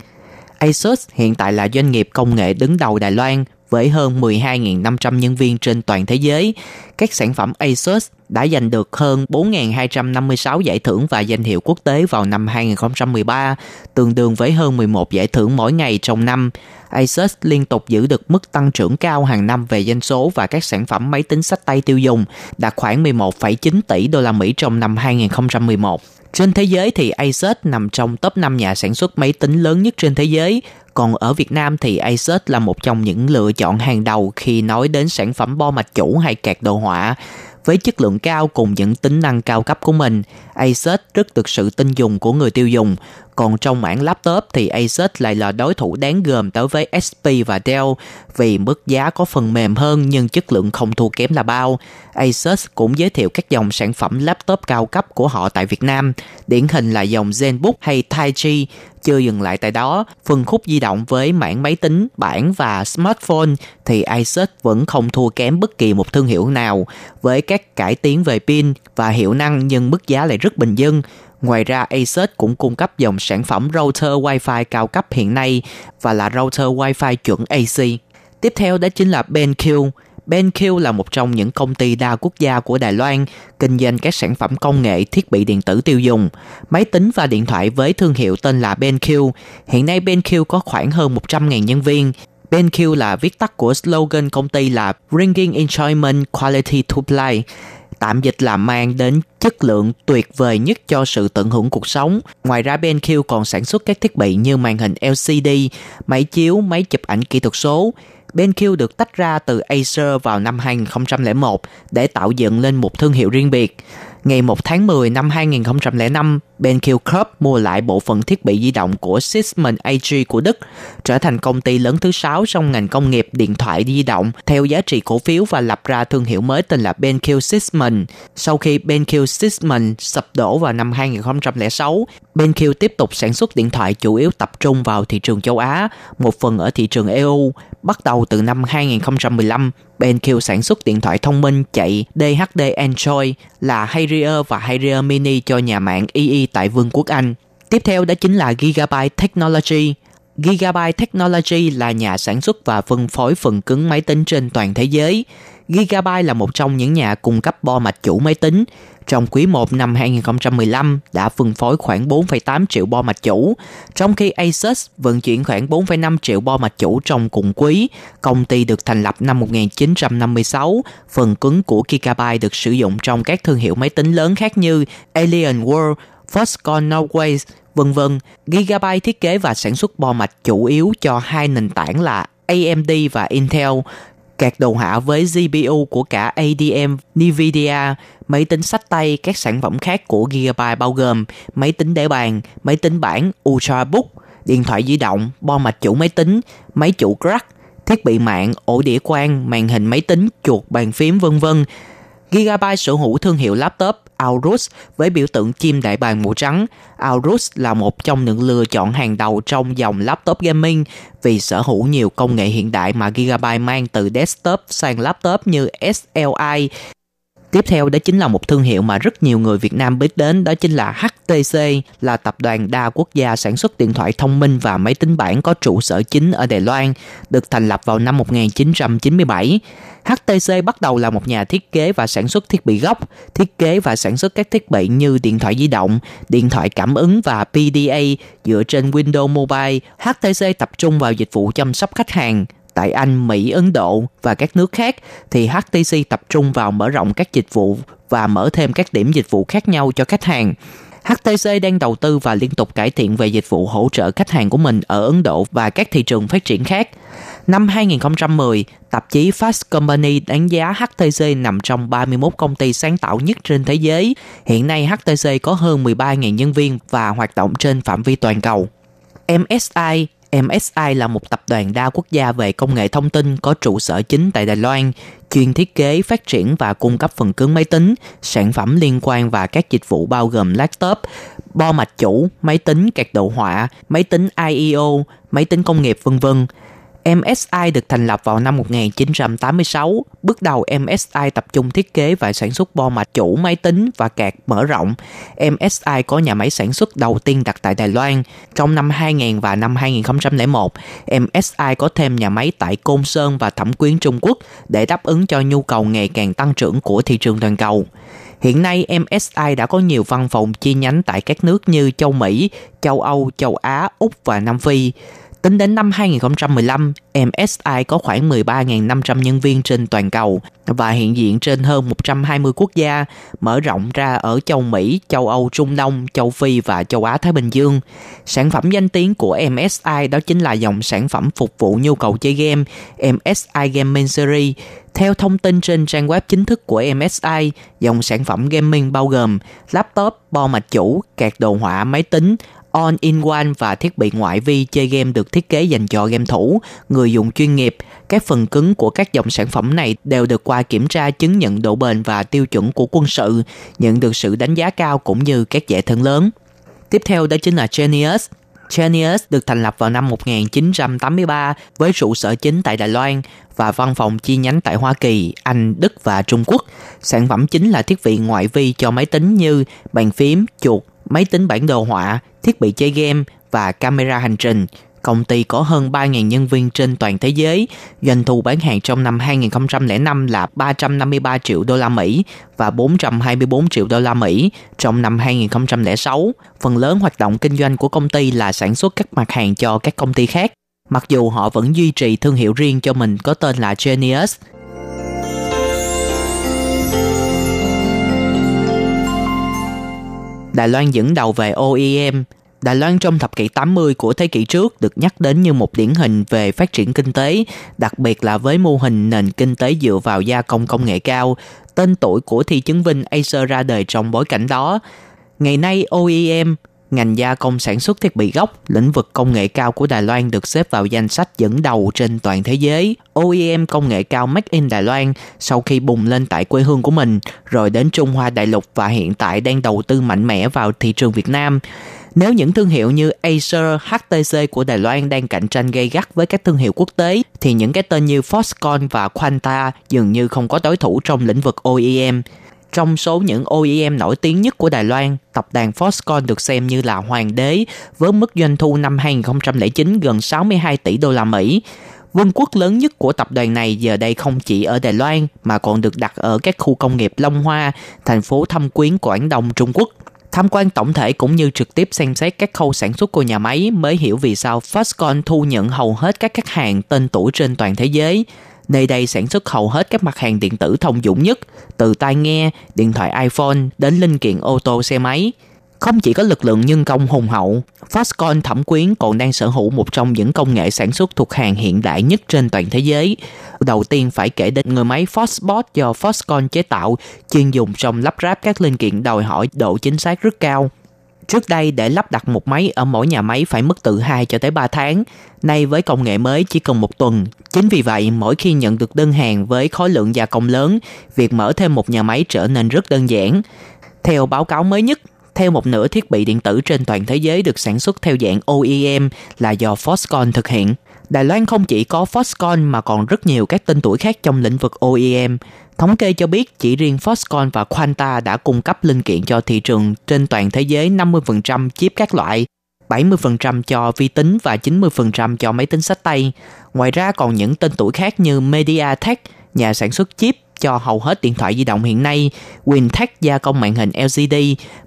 Asus hiện tại là doanh nghiệp công nghệ đứng đầu Đài Loan với hơn 12.500 nhân viên trên toàn thế giới các sản phẩm Asus đã giành được hơn 4.256 giải thưởng và danh hiệu quốc tế vào năm 2013, tương đương với hơn 11 giải thưởng mỗi ngày trong năm. Asus liên tục giữ được mức tăng trưởng cao hàng năm về doanh số và các sản phẩm máy tính sách tay tiêu dùng, đạt khoảng 11,9 tỷ đô la Mỹ trong năm 2011. Trên thế giới thì Asus nằm trong top 5 nhà sản xuất máy tính lớn nhất trên thế giới, còn ở Việt Nam thì Asus là một trong những lựa chọn hàng đầu khi nói đến sản phẩm bo mạch chủ hay kẹt đồ họa. Với chất lượng cao cùng những tính năng cao cấp của mình, Asus rất được sự tin dùng của người tiêu dùng. Còn trong mảng laptop thì Asus lại là đối thủ đáng gờm đối với SP và Dell vì mức giá có phần mềm hơn nhưng chất lượng không thua kém là bao. Asus cũng giới thiệu các dòng sản phẩm laptop cao cấp của họ tại Việt Nam, điển hình là dòng ZenBook hay Taiji. Chưa dừng lại tại đó, phân khúc di động với mảng máy tính, bảng và smartphone thì Asus vẫn không thua kém bất kỳ một thương hiệu nào với các cải tiến về pin và hiệu năng nhưng mức giá lại rất bình dân. Ngoài ra, Asus cũng cung cấp dòng sản phẩm router Wi-Fi cao cấp hiện nay và là router Wi-Fi chuẩn AC. Tiếp theo đó chính là BenQ. BenQ là một trong những công ty đa quốc gia của Đài Loan, kinh doanh các sản phẩm công nghệ, thiết bị điện tử tiêu dùng, máy tính và điện thoại với thương hiệu tên là BenQ. Hiện nay BenQ có khoảng hơn 100.000 nhân viên. BenQ là viết tắt của slogan công ty là Bringing Enjoyment Quality to Play tạm dịch là mang đến chất lượng tuyệt vời nhất cho sự tận hưởng cuộc sống. Ngoài ra BenQ còn sản xuất các thiết bị như màn hình LCD, máy chiếu, máy chụp ảnh kỹ thuật số. BenQ được tách ra từ Acer vào năm 2001 để tạo dựng lên một thương hiệu riêng biệt. Ngày 1 tháng 10 năm 2005, BenQ Corp mua lại bộ phận thiết bị di động của Sysmon AG của Đức, trở thành công ty lớn thứ 6 trong ngành công nghiệp điện thoại di động theo giá trị cổ phiếu và lập ra thương hiệu mới tên là BenQ Sysmon. Sau khi BenQ Sysmon sập đổ vào năm 2006, BenQ tiếp tục sản xuất điện thoại chủ yếu tập trung vào thị trường châu Á, một phần ở thị trường EU. Bắt đầu từ năm 2015, BenQ sản xuất điện thoại thông minh chạy DHD Android là Harrier và Harrier Mini cho nhà mạng EE tại Vương quốc Anh. Tiếp theo đó chính là Gigabyte Technology. Gigabyte Technology là nhà sản xuất và phân phối phần cứng máy tính trên toàn thế giới. Gigabyte là một trong những nhà cung cấp bo mạch chủ máy tính. Trong quý 1 năm 2015 đã phân phối khoảng 4,8 triệu bo mạch chủ, trong khi Asus vận chuyển khoảng 4,5 triệu bo mạch chủ trong cùng quý. Công ty được thành lập năm 1956, phần cứng của Gigabyte được sử dụng trong các thương hiệu máy tính lớn khác như Alien World, Foxconn Norway, vân vân. Gigabyte thiết kế và sản xuất bo mạch chủ yếu cho hai nền tảng là AMD và Intel, các đồ họa với GPU của cả ADM, Nvidia, máy tính sách tay, các sản phẩm khác của Gigabyte bao gồm máy tính để bàn, máy tính bảng, Ultrabook, điện thoại di động, bo mạch chủ máy tính, máy chủ crack, thiết bị mạng, ổ đĩa quang, màn hình máy tính, chuột bàn phím vân vân. Gigabyte sở hữu thương hiệu laptop Aorus với biểu tượng chim đại bàng màu trắng. Aorus là một trong những lựa chọn hàng đầu trong dòng laptop gaming vì sở hữu nhiều công nghệ hiện đại mà Gigabyte mang từ desktop sang laptop như SLI, Tiếp theo đó chính là một thương hiệu mà rất nhiều người Việt Nam biết đến đó chính là HTC là tập đoàn đa quốc gia sản xuất điện thoại thông minh và máy tính bảng có trụ sở chính ở Đài Loan, được thành lập vào năm 1997. HTC bắt đầu là một nhà thiết kế và sản xuất thiết bị gốc, thiết kế và sản xuất các thiết bị như điện thoại di động, điện thoại cảm ứng và PDA dựa trên Windows Mobile. HTC tập trung vào dịch vụ chăm sóc khách hàng, tại Anh, Mỹ, Ấn Độ và các nước khác thì HTC tập trung vào mở rộng các dịch vụ và mở thêm các điểm dịch vụ khác nhau cho khách hàng. HTC đang đầu tư và liên tục cải thiện về dịch vụ hỗ trợ khách hàng của mình ở Ấn Độ và các thị trường phát triển khác. Năm 2010, tạp chí Fast Company đánh giá HTC nằm trong 31 công ty sáng tạo nhất trên thế giới. Hiện nay HTC có hơn 13.000 nhân viên và hoạt động trên phạm vi toàn cầu. MSI MSI là một tập đoàn đa quốc gia về công nghệ thông tin có trụ sở chính tại Đài Loan, chuyên thiết kế, phát triển và cung cấp phần cứng máy tính, sản phẩm liên quan và các dịch vụ bao gồm laptop, bo mạch chủ, máy tính, các đồ họa, máy tính IEO, máy tính công nghiệp vân vân. MSI được thành lập vào năm 1986. Bước đầu MSI tập trung thiết kế và sản xuất bo mạch chủ máy tính và card mở rộng. MSI có nhà máy sản xuất đầu tiên đặt tại Đài Loan. Trong năm 2000 và năm 2001, MSI có thêm nhà máy tại Côn Sơn và Thẩm Quyến Trung Quốc để đáp ứng cho nhu cầu ngày càng tăng trưởng của thị trường toàn cầu. Hiện nay, MSI đã có nhiều văn phòng chi nhánh tại các nước như châu Mỹ, châu Âu, châu Á, Úc và Nam Phi. Tính đến năm 2015, MSI có khoảng 13.500 nhân viên trên toàn cầu và hiện diện trên hơn 120 quốc gia, mở rộng ra ở châu Mỹ, châu Âu, Trung Đông, châu Phi và châu Á Thái Bình Dương. Sản phẩm danh tiếng của MSI đó chính là dòng sản phẩm phục vụ nhu cầu chơi game MSI Gaming Series. Theo thông tin trên trang web chính thức của MSI, dòng sản phẩm gaming bao gồm laptop, bo mạch chủ, card đồ họa, máy tính, All-in-One và thiết bị ngoại vi chơi game được thiết kế dành cho game thủ, người dùng chuyên nghiệp. Các phần cứng của các dòng sản phẩm này đều được qua kiểm tra chứng nhận độ bền và tiêu chuẩn của quân sự, nhận được sự đánh giá cao cũng như các giải thưởng lớn. Tiếp theo đó chính là Genius. Genius được thành lập vào năm 1983 với trụ sở chính tại Đài Loan và văn phòng chi nhánh tại Hoa Kỳ, Anh, Đức và Trung Quốc. Sản phẩm chính là thiết bị ngoại vi cho máy tính như bàn phím, chuột, máy tính bản đồ họa, thiết bị chơi game và camera hành trình. Công ty có hơn 3.000 nhân viên trên toàn thế giới. Doanh thu bán hàng trong năm 2005 là 353 triệu đô la Mỹ và 424 triệu đô la Mỹ trong năm 2006. Phần lớn hoạt động kinh doanh của công ty là sản xuất các mặt hàng cho các công ty khác. Mặc dù họ vẫn duy trì thương hiệu riêng cho mình có tên là Genius, Đài Loan dẫn đầu về OEM. Đài Loan trong thập kỷ 80 của thế kỷ trước được nhắc đến như một điển hình về phát triển kinh tế, đặc biệt là với mô hình nền kinh tế dựa vào gia công công nghệ cao. Tên tuổi của thi chứng Vinh Acer ra đời trong bối cảnh đó. Ngày nay OEM ngành gia công sản xuất thiết bị gốc, lĩnh vực công nghệ cao của Đài Loan được xếp vào danh sách dẫn đầu trên toàn thế giới. OEM công nghệ cao Make in Đài Loan sau khi bùng lên tại quê hương của mình, rồi đến Trung Hoa đại lục và hiện tại đang đầu tư mạnh mẽ vào thị trường Việt Nam. Nếu những thương hiệu như Acer, HTC của Đài Loan đang cạnh tranh gay gắt với các thương hiệu quốc tế, thì những cái tên như Foxconn và Quanta dường như không có đối thủ trong lĩnh vực OEM. Trong số những OEM nổi tiếng nhất của Đài Loan, tập đoàn Foxconn được xem như là hoàng đế với mức doanh thu năm 2009 gần 62 tỷ đô la Mỹ. Vương quốc lớn nhất của tập đoàn này giờ đây không chỉ ở Đài Loan mà còn được đặt ở các khu công nghiệp Long Hoa, thành phố Thâm Quyến, Quảng Đông, Trung Quốc. Tham quan tổng thể cũng như trực tiếp xem xét các khâu sản xuất của nhà máy mới hiểu vì sao Foxconn thu nhận hầu hết các khách hàng tên tuổi trên toàn thế giới. Nơi đây sản xuất hầu hết các mặt hàng điện tử thông dụng nhất, từ tai nghe, điện thoại iPhone đến linh kiện ô tô xe máy. Không chỉ có lực lượng nhân công hùng hậu, Foxconn Thẩm Quyến còn đang sở hữu một trong những công nghệ sản xuất thuộc hàng hiện đại nhất trên toàn thế giới. Đầu tiên phải kể đến người máy Foxbot do Foxconn chế tạo, chuyên dùng trong lắp ráp các linh kiện đòi hỏi độ chính xác rất cao. Trước đây để lắp đặt một máy ở mỗi nhà máy phải mất từ 2 cho tới 3 tháng. Nay với công nghệ mới chỉ cần một tuần. Chính vì vậy, mỗi khi nhận được đơn hàng với khối lượng gia công lớn, việc mở thêm một nhà máy trở nên rất đơn giản. Theo báo cáo mới nhất, theo một nửa thiết bị điện tử trên toàn thế giới được sản xuất theo dạng OEM là do Foxconn thực hiện. Đài Loan không chỉ có Foxconn mà còn rất nhiều các tên tuổi khác trong lĩnh vực OEM. Thống kê cho biết chỉ riêng Foxconn và Quanta đã cung cấp linh kiện cho thị trường trên toàn thế giới 50% chip các loại, 70% cho vi tính và 90% cho máy tính sách tay. Ngoài ra còn những tên tuổi khác như MediaTek, nhà sản xuất chip cho hầu hết điện thoại di động hiện nay, Wintech gia công màn hình LCD,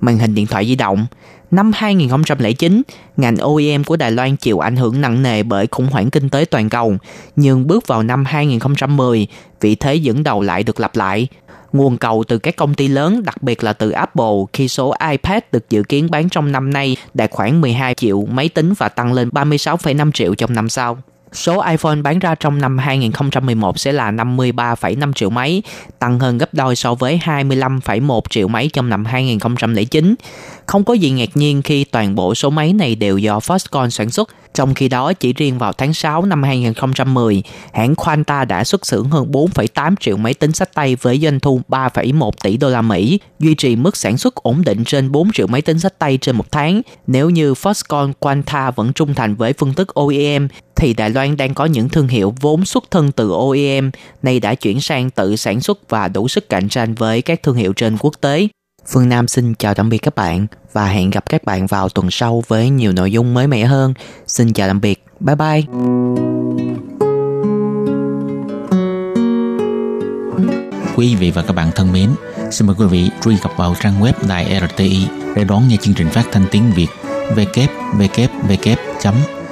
màn hình điện thoại di động. Năm 2009, ngành OEM của Đài Loan chịu ảnh hưởng nặng nề bởi khủng hoảng kinh tế toàn cầu, nhưng bước vào năm 2010, vị thế dẫn đầu lại được lặp lại. Nguồn cầu từ các công ty lớn, đặc biệt là từ Apple, khi số iPad được dự kiến bán trong năm nay đạt khoảng 12 triệu máy tính và tăng lên 36,5 triệu trong năm sau. Số iPhone bán ra trong năm 2011 sẽ là 53,5 triệu máy, tăng hơn gấp đôi so với 25,1 triệu máy trong năm 2009. Không có gì ngạc nhiên khi toàn bộ số máy này đều do Foxconn sản xuất, trong khi đó chỉ riêng vào tháng 6 năm 2010, hãng Quanta đã xuất xưởng hơn 4,8 triệu máy tính sách tay với doanh thu 3,1 tỷ đô la Mỹ, duy trì mức sản xuất ổn định trên 4 triệu máy tính sách tay trên một tháng. Nếu như Foxconn Quanta vẫn trung thành với phương thức OEM thì Đài Loan đang có những thương hiệu vốn xuất thân từ OEM nay đã chuyển sang tự sản xuất và đủ sức cạnh tranh với các thương hiệu trên quốc tế. Phương Nam xin chào tạm biệt các bạn và hẹn gặp các bạn vào tuần sau với nhiều nội dung mới mẻ hơn. Xin chào tạm biệt. Bye bye.
Quý vị và các bạn thân mến, xin mời quý vị truy cập vào trang web Đài RTI để đón nghe chương trình phát thanh tiếng Việt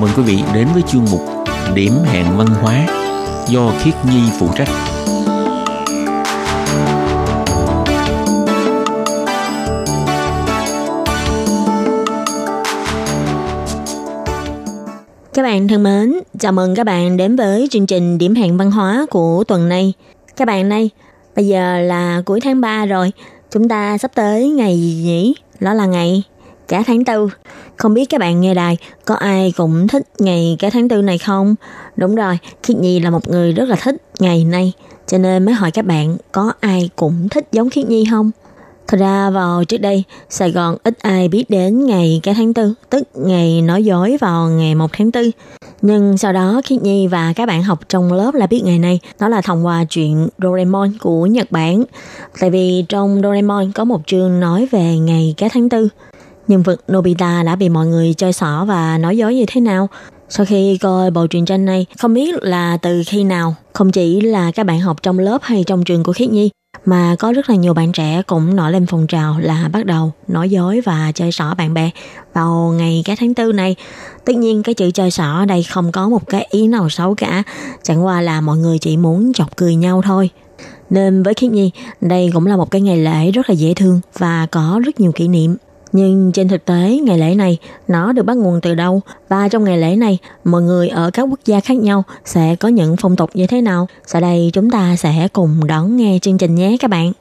mừng quý vị đến với chương mục Điểm hẹn văn hóa do Khiết Nhi phụ trách.
Các bạn thân mến, chào mừng các bạn đến với chương trình điểm hẹn văn hóa của tuần này. Các bạn này, bây giờ là cuối tháng 3 rồi, chúng ta sắp tới ngày gì nhỉ? Đó là ngày cả tháng tư. Không biết các bạn nghe đài có ai cũng thích ngày cả tháng tư này không? Đúng rồi, Khiết Nhi là một người rất là thích ngày này, cho nên mới hỏi các bạn có ai cũng thích giống Khiết Nhi không? Thật ra vào trước đây, Sài Gòn ít ai biết đến ngày cái tháng tư, tức ngày nói dối vào ngày 1 tháng 4. Nhưng sau đó Khiết Nhi và các bạn học trong lớp là biết ngày này, đó là thông qua chuyện Doraemon của Nhật Bản. Tại vì trong Doraemon có một chương nói về ngày cái tháng tư. Nhân vật Nobita đã bị mọi người chơi xỏ và nói dối như thế nào. Sau khi coi bộ truyện tranh này, không biết là từ khi nào, không chỉ là các bạn học trong lớp hay trong trường của Khiết Nhi, mà có rất là nhiều bạn trẻ cũng nổi lên phong trào là bắt đầu nói dối và chơi xỏ bạn bè vào ngày cái tháng tư này. Tất nhiên cái chữ chơi xỏ ở đây không có một cái ý nào xấu cả, chẳng qua là mọi người chỉ muốn chọc cười nhau thôi. Nên với Khiết Nhi, đây cũng là một cái ngày lễ rất là dễ thương và có rất nhiều kỷ niệm. Nhưng trên thực tế, ngày lễ này nó được bắt nguồn từ đâu? Và trong ngày lễ này, mọi người ở các quốc gia khác nhau sẽ có những phong tục như thế nào? Sau đây chúng ta sẽ cùng đón nghe chương trình nhé các bạn.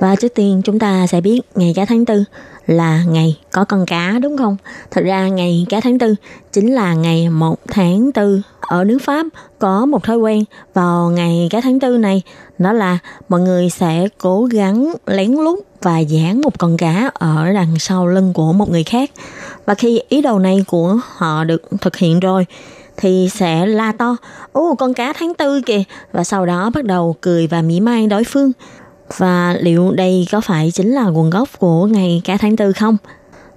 Và trước tiên chúng ta sẽ biết ngày cá tháng tư là ngày có con cá, đúng không? Thật ra ngày cá tháng tư chính là ngày 1 tháng 4. Ở nước Pháp có một thói quen vào ngày cá tháng tư này, đó là mọi người sẽ cố gắng lén lút và dán một con cá ở đằng sau lưng của một người khác. Và khi ý đồ này của họ được thực hiện rồi, thì sẽ la to, ô, con cá tháng tư kìa và sau đó bắt đầu cười và mỉa mai đối phương và liệu đây có phải chính là nguồn gốc của ngày cả tháng tư không?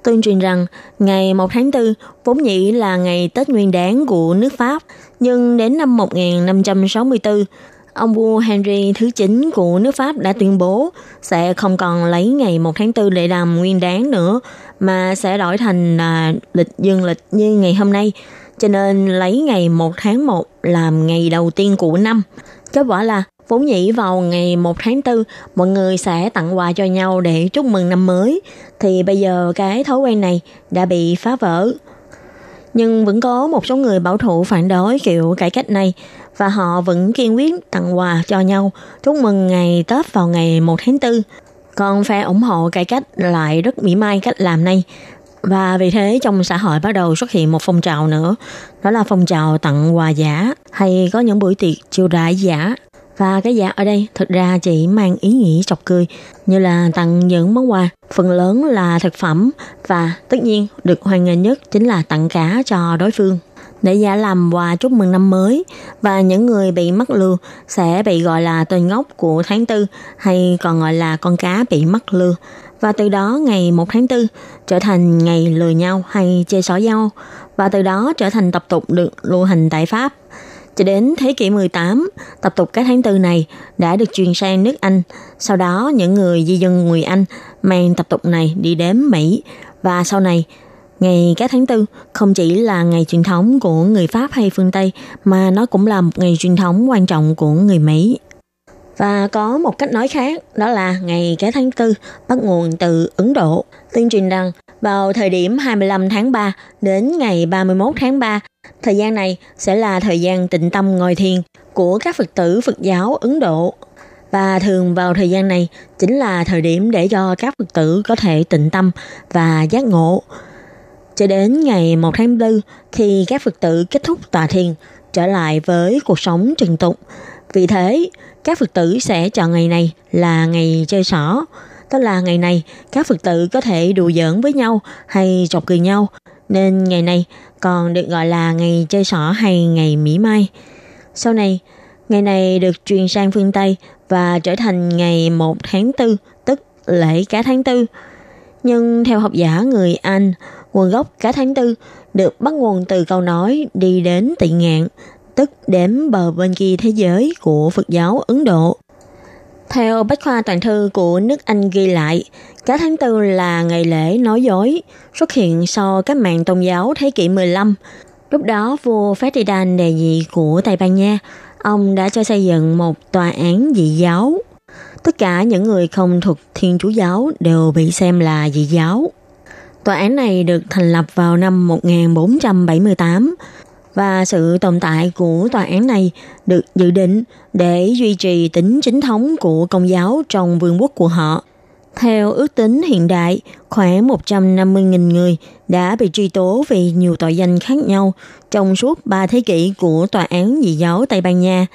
Tương truyền rằng ngày 1 tháng 4 vốn dĩ là ngày Tết Nguyên đán của nước Pháp, nhưng đến năm 1564, ông vua Henry thứ 9 của nước Pháp đã tuyên bố sẽ không còn lấy ngày 1 tháng 4 để làm nguyên đáng nữa, mà sẽ đổi thành là lịch dương lịch như ngày hôm nay. Cho nên lấy ngày 1 tháng 1 làm ngày đầu tiên của năm. Kết quả là Vốn dĩ vào ngày 1 tháng 4, mọi người sẽ tặng quà cho nhau để chúc mừng năm mới. Thì bây giờ cái thói quen này đã bị phá vỡ. Nhưng vẫn có một số người bảo thủ phản đối kiểu cải cách này và họ vẫn kiên quyết tặng quà cho nhau chúc mừng ngày Tết vào ngày 1 tháng 4. Còn phe ủng hộ cải cách lại rất mỉa mai cách làm này. Và vì thế trong xã hội bắt đầu xuất hiện một phong trào nữa, đó là phong trào tặng quà giả hay có những buổi tiệc chiêu đãi giả và cái giá ở đây thực ra chỉ mang ý nghĩa chọc cười như là tặng những món quà, phần lớn là thực phẩm và tất nhiên được hoan nghênh nhất chính là tặng cá cho đối phương. để giả làm quà chúc mừng năm mới và những người bị mắc lừa sẽ bị gọi là tên ngốc của tháng tư hay còn gọi là con cá bị mắc lừa và từ đó ngày 1 tháng 4 trở thành ngày lừa nhau hay chê xỏ nhau và từ đó trở thành tập tục được lưu hành tại Pháp. Cho đến thế kỷ 18, tập tục các tháng tư này đã được truyền sang nước Anh. Sau đó, những người di dân người Anh mang tập tục này đi đến Mỹ và sau này Ngày các tháng tư không chỉ là ngày truyền thống của người Pháp hay phương Tây mà nó cũng là một ngày truyền thống quan trọng của người Mỹ. Và có một cách nói khác đó là ngày cái tháng tư bắt nguồn từ Ấn Độ. Tuyên truyền rằng vào thời điểm 25 tháng 3 đến ngày 31 tháng 3, thời gian này sẽ là thời gian tịnh tâm ngồi thiền của các Phật tử Phật giáo Ấn Độ. Và thường vào thời gian này chính là thời điểm để cho các Phật tử có thể tịnh tâm và giác ngộ. Cho đến ngày 1 tháng 4, khi các Phật tử kết thúc tòa thiền, trở lại với cuộc sống trần tục. Vì thế, các Phật tử sẽ chọn ngày này là ngày chơi xỏ. Tức là ngày này, các Phật tử có thể đùa giỡn với nhau hay chọc cười nhau. Nên ngày này còn được gọi là ngày chơi sỏ hay ngày mỉ mai. Sau này, ngày này được truyền sang phương Tây và trở thành ngày 1 tháng 4, tức lễ cá tháng 4. Nhưng theo học giả người Anh, nguồn gốc cá tháng tư được bắt nguồn từ câu nói đi đến tị ngạn, tức đếm bờ bên kia thế giới của Phật giáo Ấn Độ. Theo Bách khoa toàn thư của nước Anh ghi lại, cả tháng tư là ngày lễ nói dối, xuất hiện sau các mạng tôn giáo thế kỷ 15. Lúc đó vua Ferdinand đề nghị của Tây Ban Nha, ông đã cho xây dựng một tòa án dị giáo. Tất cả những người không thuộc Thiên Chúa giáo đều bị xem là dị giáo. Tòa án này được thành lập vào năm 1478 và sự tồn tại của tòa án này được dự định để duy trì tính chính thống của công giáo trong vương quốc của họ. Theo ước tính hiện đại, khoảng 150.000 người đã bị truy tố vì nhiều tội danh khác nhau trong suốt 3 thế kỷ của tòa án dị giáo Tây Ban Nha.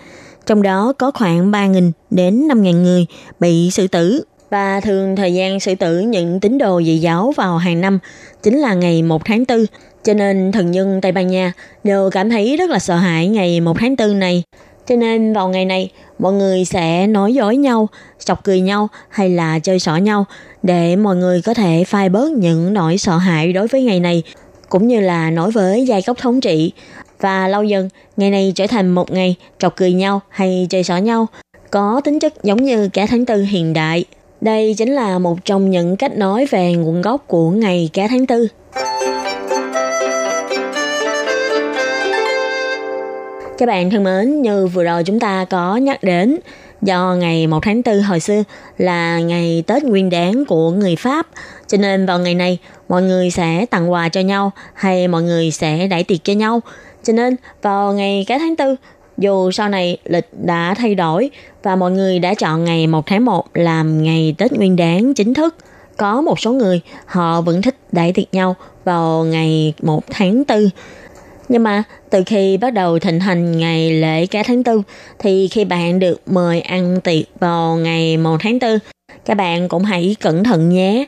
Trong đó có khoảng 3.000 đến 5.000 người bị xử tử và thường thời gian xử tử những tín đồ dị giáo vào hàng năm chính là ngày 1 tháng 4. Cho nên thần nhân Tây Ban Nha đều cảm thấy rất là sợ hãi ngày 1 tháng 4 này. Cho nên vào ngày này, mọi người sẽ nói dối nhau, chọc cười nhau hay là chơi xỏ nhau để mọi người có thể phai bớt những nỗi sợ hãi đối với ngày này cũng như là nói với giai cấp thống trị và lâu dần ngày này trở thành một ngày trọc cười nhau hay chơi xỏ nhau có tính chất giống như cả tháng tư hiện đại đây chính là một trong những cách nói về nguồn gốc của ngày cá tháng tư. Các bạn thân mến, như vừa rồi chúng ta có nhắc đến, do ngày 1 tháng 4 hồi xưa là ngày Tết Nguyên đán của người Pháp, cho nên vào ngày này mọi người sẽ tặng quà cho nhau hay mọi người sẽ đãi tiệc cho nhau. Cho nên vào ngày cái tháng 4 dù sau này lịch đã thay đổi và mọi người đã chọn ngày 1 tháng 1 làm ngày Tết Nguyên đán chính thức, có một số người họ vẫn thích đãi tiệc nhau vào ngày 1 tháng 4. Nhưng mà từ khi bắt đầu thịnh hành ngày lễ cả tháng 4 thì khi bạn được mời ăn tiệc vào ngày 1 tháng 4, các bạn cũng hãy cẩn thận nhé.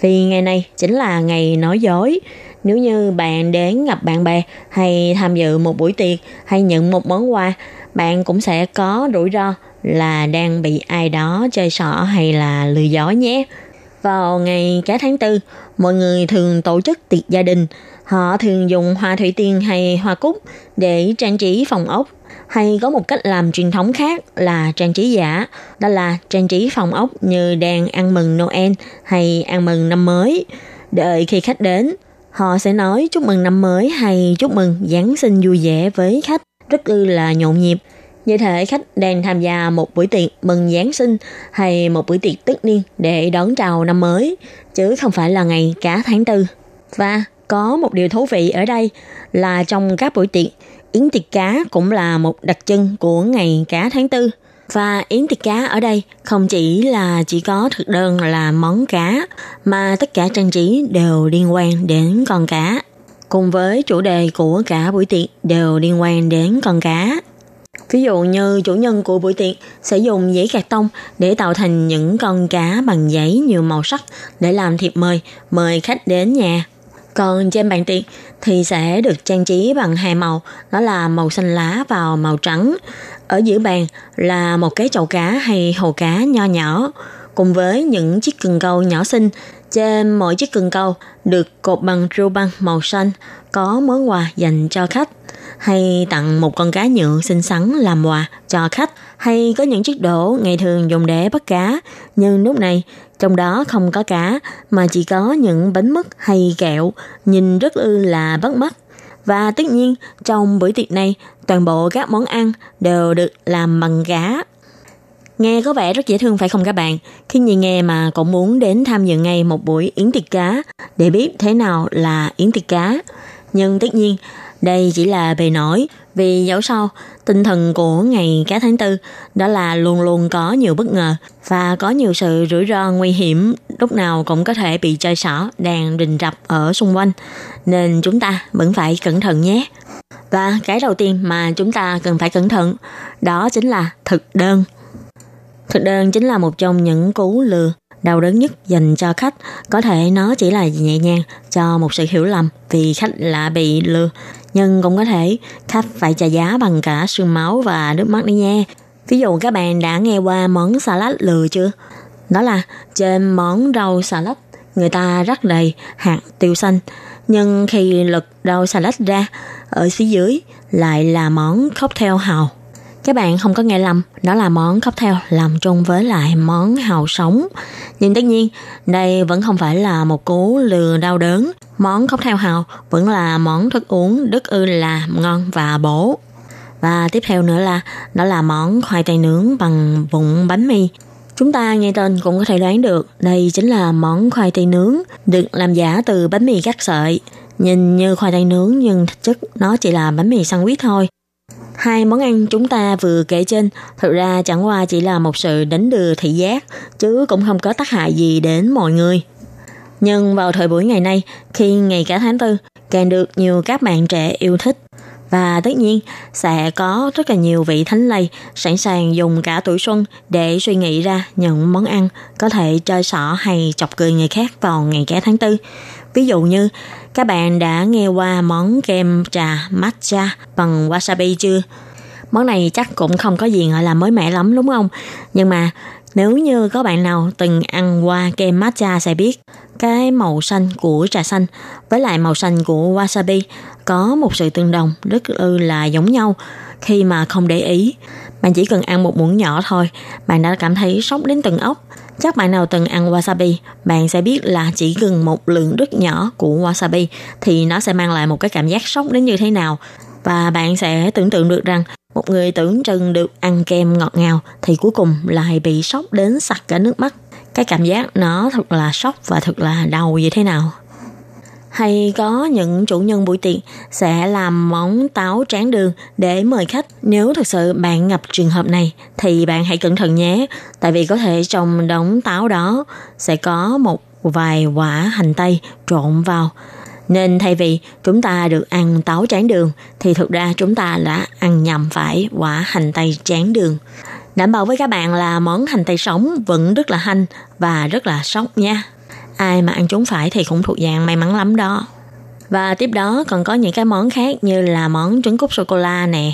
Vì ngày này chính là ngày nói dối nếu như bạn đến gặp bạn bè hay tham dự một buổi tiệc hay nhận một món quà, bạn cũng sẽ có rủi ro là đang bị ai đó chơi xỏ hay là lừa dối nhé. Vào ngày cả tháng tư, mọi người thường tổ chức tiệc gia đình. Họ thường dùng hoa thủy tiên hay hoa cúc để trang trí phòng ốc. Hay có một cách làm truyền thống khác là trang trí giả, đó là trang trí phòng ốc như đang ăn mừng Noel hay ăn mừng năm mới. Đợi khi khách đến, Họ sẽ nói chúc mừng năm mới hay chúc mừng Giáng sinh vui vẻ với khách rất ư là nhộn nhịp. Như thể khách đang tham gia một buổi tiệc mừng Giáng sinh hay một buổi tiệc tất niên để đón chào năm mới, chứ không phải là ngày cả tháng tư. Và có một điều thú vị ở đây là trong các buổi tiệc, yến tiệc cá cũng là một đặc trưng của ngày cá tháng tư. Và yến tiệc cá ở đây không chỉ là chỉ có thực đơn là món cá, mà tất cả trang trí đều liên quan đến con cá. Cùng với chủ đề của cả buổi tiệc đều liên quan đến con cá. Ví dụ như chủ nhân của buổi tiệc sẽ dùng giấy cạc tông để tạo thành những con cá bằng giấy nhiều màu sắc để làm thiệp mời, mời khách đến nhà. Còn trên bàn tiệc thì sẽ được trang trí bằng hai màu, đó là màu xanh lá và màu trắng. Ở giữa bàn là một cái chậu cá hay hồ cá nho nhỏ, cùng với những chiếc cần câu nhỏ xinh. Trên mỗi chiếc cần câu được cột bằng rêu băng màu xanh, có món quà dành cho khách hay tặng một con cá nhựa xinh xắn làm quà cho khách hay có những chiếc đổ ngày thường dùng để bắt cá nhưng lúc này trong đó không có cá mà chỉ có những bánh mứt hay kẹo nhìn rất ư là bắt mắt và tất nhiên trong buổi tiệc này toàn bộ các món ăn đều được làm bằng cá Nghe có vẻ rất dễ thương phải không các bạn? Khi nhìn nghe mà cũng muốn đến tham dự ngay một buổi yến tiệc cá để biết thế nào là yến tiệc cá. Nhưng tất nhiên, đây chỉ là bề nổi vì dẫu sao, tinh thần của ngày cá tháng tư đó là luôn luôn có nhiều bất ngờ và có nhiều sự rủi ro nguy hiểm lúc nào cũng có thể bị chơi xỏ đang rình rập ở xung quanh. Nên chúng ta vẫn phải cẩn thận nhé. Và cái đầu tiên mà chúng ta cần phải cẩn thận đó chính là thực đơn. Thực đơn chính là một trong những cú lừa đau đớn nhất dành cho khách. Có thể nó chỉ là nhẹ nhàng cho một sự hiểu lầm vì khách là bị lừa. Nhưng cũng có thể khách phải trả giá bằng cả sương máu và nước mắt đấy nha. Ví dụ các bạn đã nghe qua món salad lừa chưa? Đó là trên món rau salad người ta rắc đầy hạt tiêu xanh. Nhưng khi lật rau salad ra, ở phía dưới lại là món cocktail hào các bạn không có nghe lầm, đó là món cocktail làm chung với lại món hào sống. Nhưng tất nhiên, đây vẫn không phải là một cú lừa đau đớn. Món cocktail hào vẫn là món thức uống rất ư là ngon và bổ. Và tiếp theo nữa là đó là món khoai tây nướng bằng vụn bánh mì. Chúng ta nghe tên cũng có thể đoán được đây chính là món khoai tây nướng được làm giả từ bánh mì cắt sợi. Nhìn như khoai tây nướng nhưng thực chất nó chỉ là bánh mì sandwich thôi. Hai món ăn chúng ta vừa kể trên thực ra chẳng qua chỉ là một sự đánh đưa thị giác, chứ cũng không có tác hại gì đến mọi người. Nhưng vào thời buổi ngày nay, khi ngày cả tháng tư, càng được nhiều các bạn trẻ yêu thích, và tất nhiên sẽ có rất là nhiều vị thánh lây sẵn sàng dùng cả tuổi xuân để suy nghĩ ra những món ăn có thể chơi xỏ hay chọc cười người khác vào ngày cả tháng tư. Ví dụ như các bạn đã nghe qua món kem trà matcha bằng wasabi chưa? Món này chắc cũng không có gì gọi là mới mẻ lắm đúng không? Nhưng mà nếu như có bạn nào từng ăn qua kem matcha sẽ biết cái màu xanh của trà xanh với lại màu xanh của wasabi có một sự tương đồng rất ư là giống nhau khi mà không để ý. Bạn chỉ cần ăn một muỗng nhỏ thôi, bạn đã cảm thấy sốc đến từng ốc. Chắc bạn nào từng ăn wasabi, bạn sẽ biết là chỉ cần một lượng rất nhỏ của wasabi thì nó sẽ mang lại một cái cảm giác sốc đến như thế nào. Và bạn sẽ tưởng tượng được rằng một người tưởng chừng được ăn kem ngọt ngào thì cuối cùng lại bị sốc đến sặc cả nước mắt. Cái cảm giác nó thật là sốc và thật là đau như thế nào hay có những chủ nhân buổi tiệc sẽ làm món táo tráng đường để mời khách. Nếu thật sự bạn gặp trường hợp này thì bạn hãy cẩn thận nhé, tại vì có thể trong đống táo đó sẽ có một vài quả hành tây trộn vào. Nên thay vì chúng ta được ăn táo tráng đường thì thực ra chúng ta đã ăn nhầm phải quả hành tây tráng đường. Đảm bảo với các bạn là món hành tây sống vẫn rất là hanh và rất là sốc nha ai mà ăn chúng phải thì cũng thuộc dạng may mắn lắm đó. Và tiếp đó còn có những cái món khác như là món trứng cút sô-cô-la nè,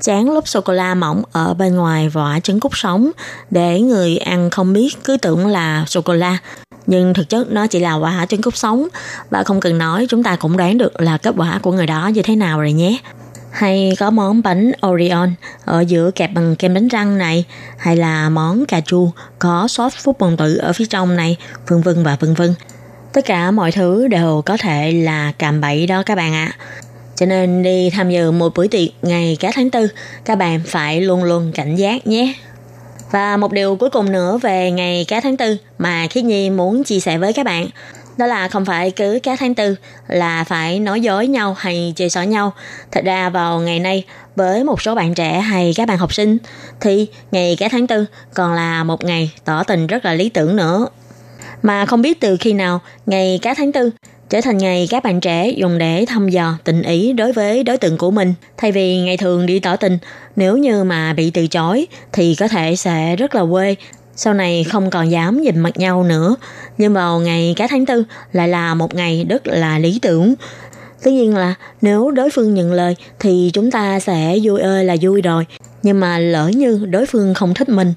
chán lớp sô-cô-la mỏng ở bên ngoài vỏ trứng cút sống để người ăn không biết cứ tưởng là sô-cô-la nhưng thực chất nó chỉ là quả trứng cút sống và không cần nói chúng ta cũng đoán được là kết quả của người đó như thế nào rồi nhé hay có món bánh Orion ở giữa kẹp bằng kem đánh răng này, hay là món cà chua có sốt phút bồng tử ở phía trong này, vân vân và vân vân. Tất cả mọi thứ đều có thể là cạm bẫy đó các bạn ạ. Cho nên đi tham dự một buổi tiệc ngày Cá tháng tư, các bạn phải luôn luôn cảnh giác nhé. Và một điều cuối cùng nữa về ngày cá tháng tư mà Khiết Nhi muốn chia sẻ với các bạn đó là không phải cứ cá tháng tư là phải nói dối nhau hay chơi xỏ nhau. Thật ra vào ngày nay với một số bạn trẻ hay các bạn học sinh thì ngày cá tháng tư còn là một ngày tỏ tình rất là lý tưởng nữa. Mà không biết từ khi nào ngày cá tháng tư trở thành ngày các bạn trẻ dùng để thăm dò tình ý đối với đối tượng của mình. Thay vì ngày thường đi tỏ tình, nếu như mà bị từ chối thì có thể sẽ rất là quê sau này không còn dám nhìn mặt nhau nữa nhưng vào ngày cá tháng tư lại là một ngày rất là lý tưởng. Tất nhiên là nếu đối phương nhận lời thì chúng ta sẽ vui ơi là vui rồi. Nhưng mà lỡ như đối phương không thích mình,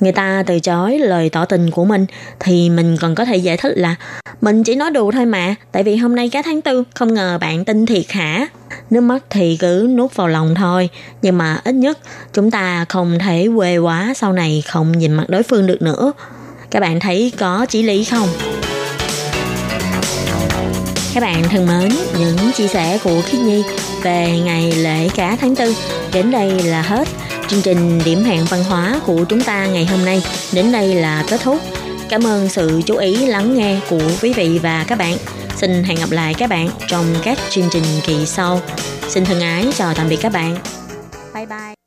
người ta từ chối lời tỏ tình của mình, thì mình còn có thể giải thích là mình chỉ nói đùa thôi mà tại vì hôm nay cá tháng tư, không ngờ bạn tin thiệt hả nước mắt thì cứ nuốt vào lòng thôi nhưng mà ít nhất chúng ta không thể quê quá sau này không nhìn mặt đối phương được nữa các bạn thấy có chỉ lý không các bạn thân mến, những chia sẻ của Khiết Nhi về ngày lễ cá tháng tư đến đây là hết. Chương trình điểm hẹn văn hóa của chúng ta ngày hôm nay đến đây là kết thúc. Cảm ơn sự chú ý lắng nghe của quý vị và các bạn. Xin hẹn gặp lại các bạn trong các chương trình kỳ sau. Xin thân ái chào tạm biệt các bạn. Bye bye.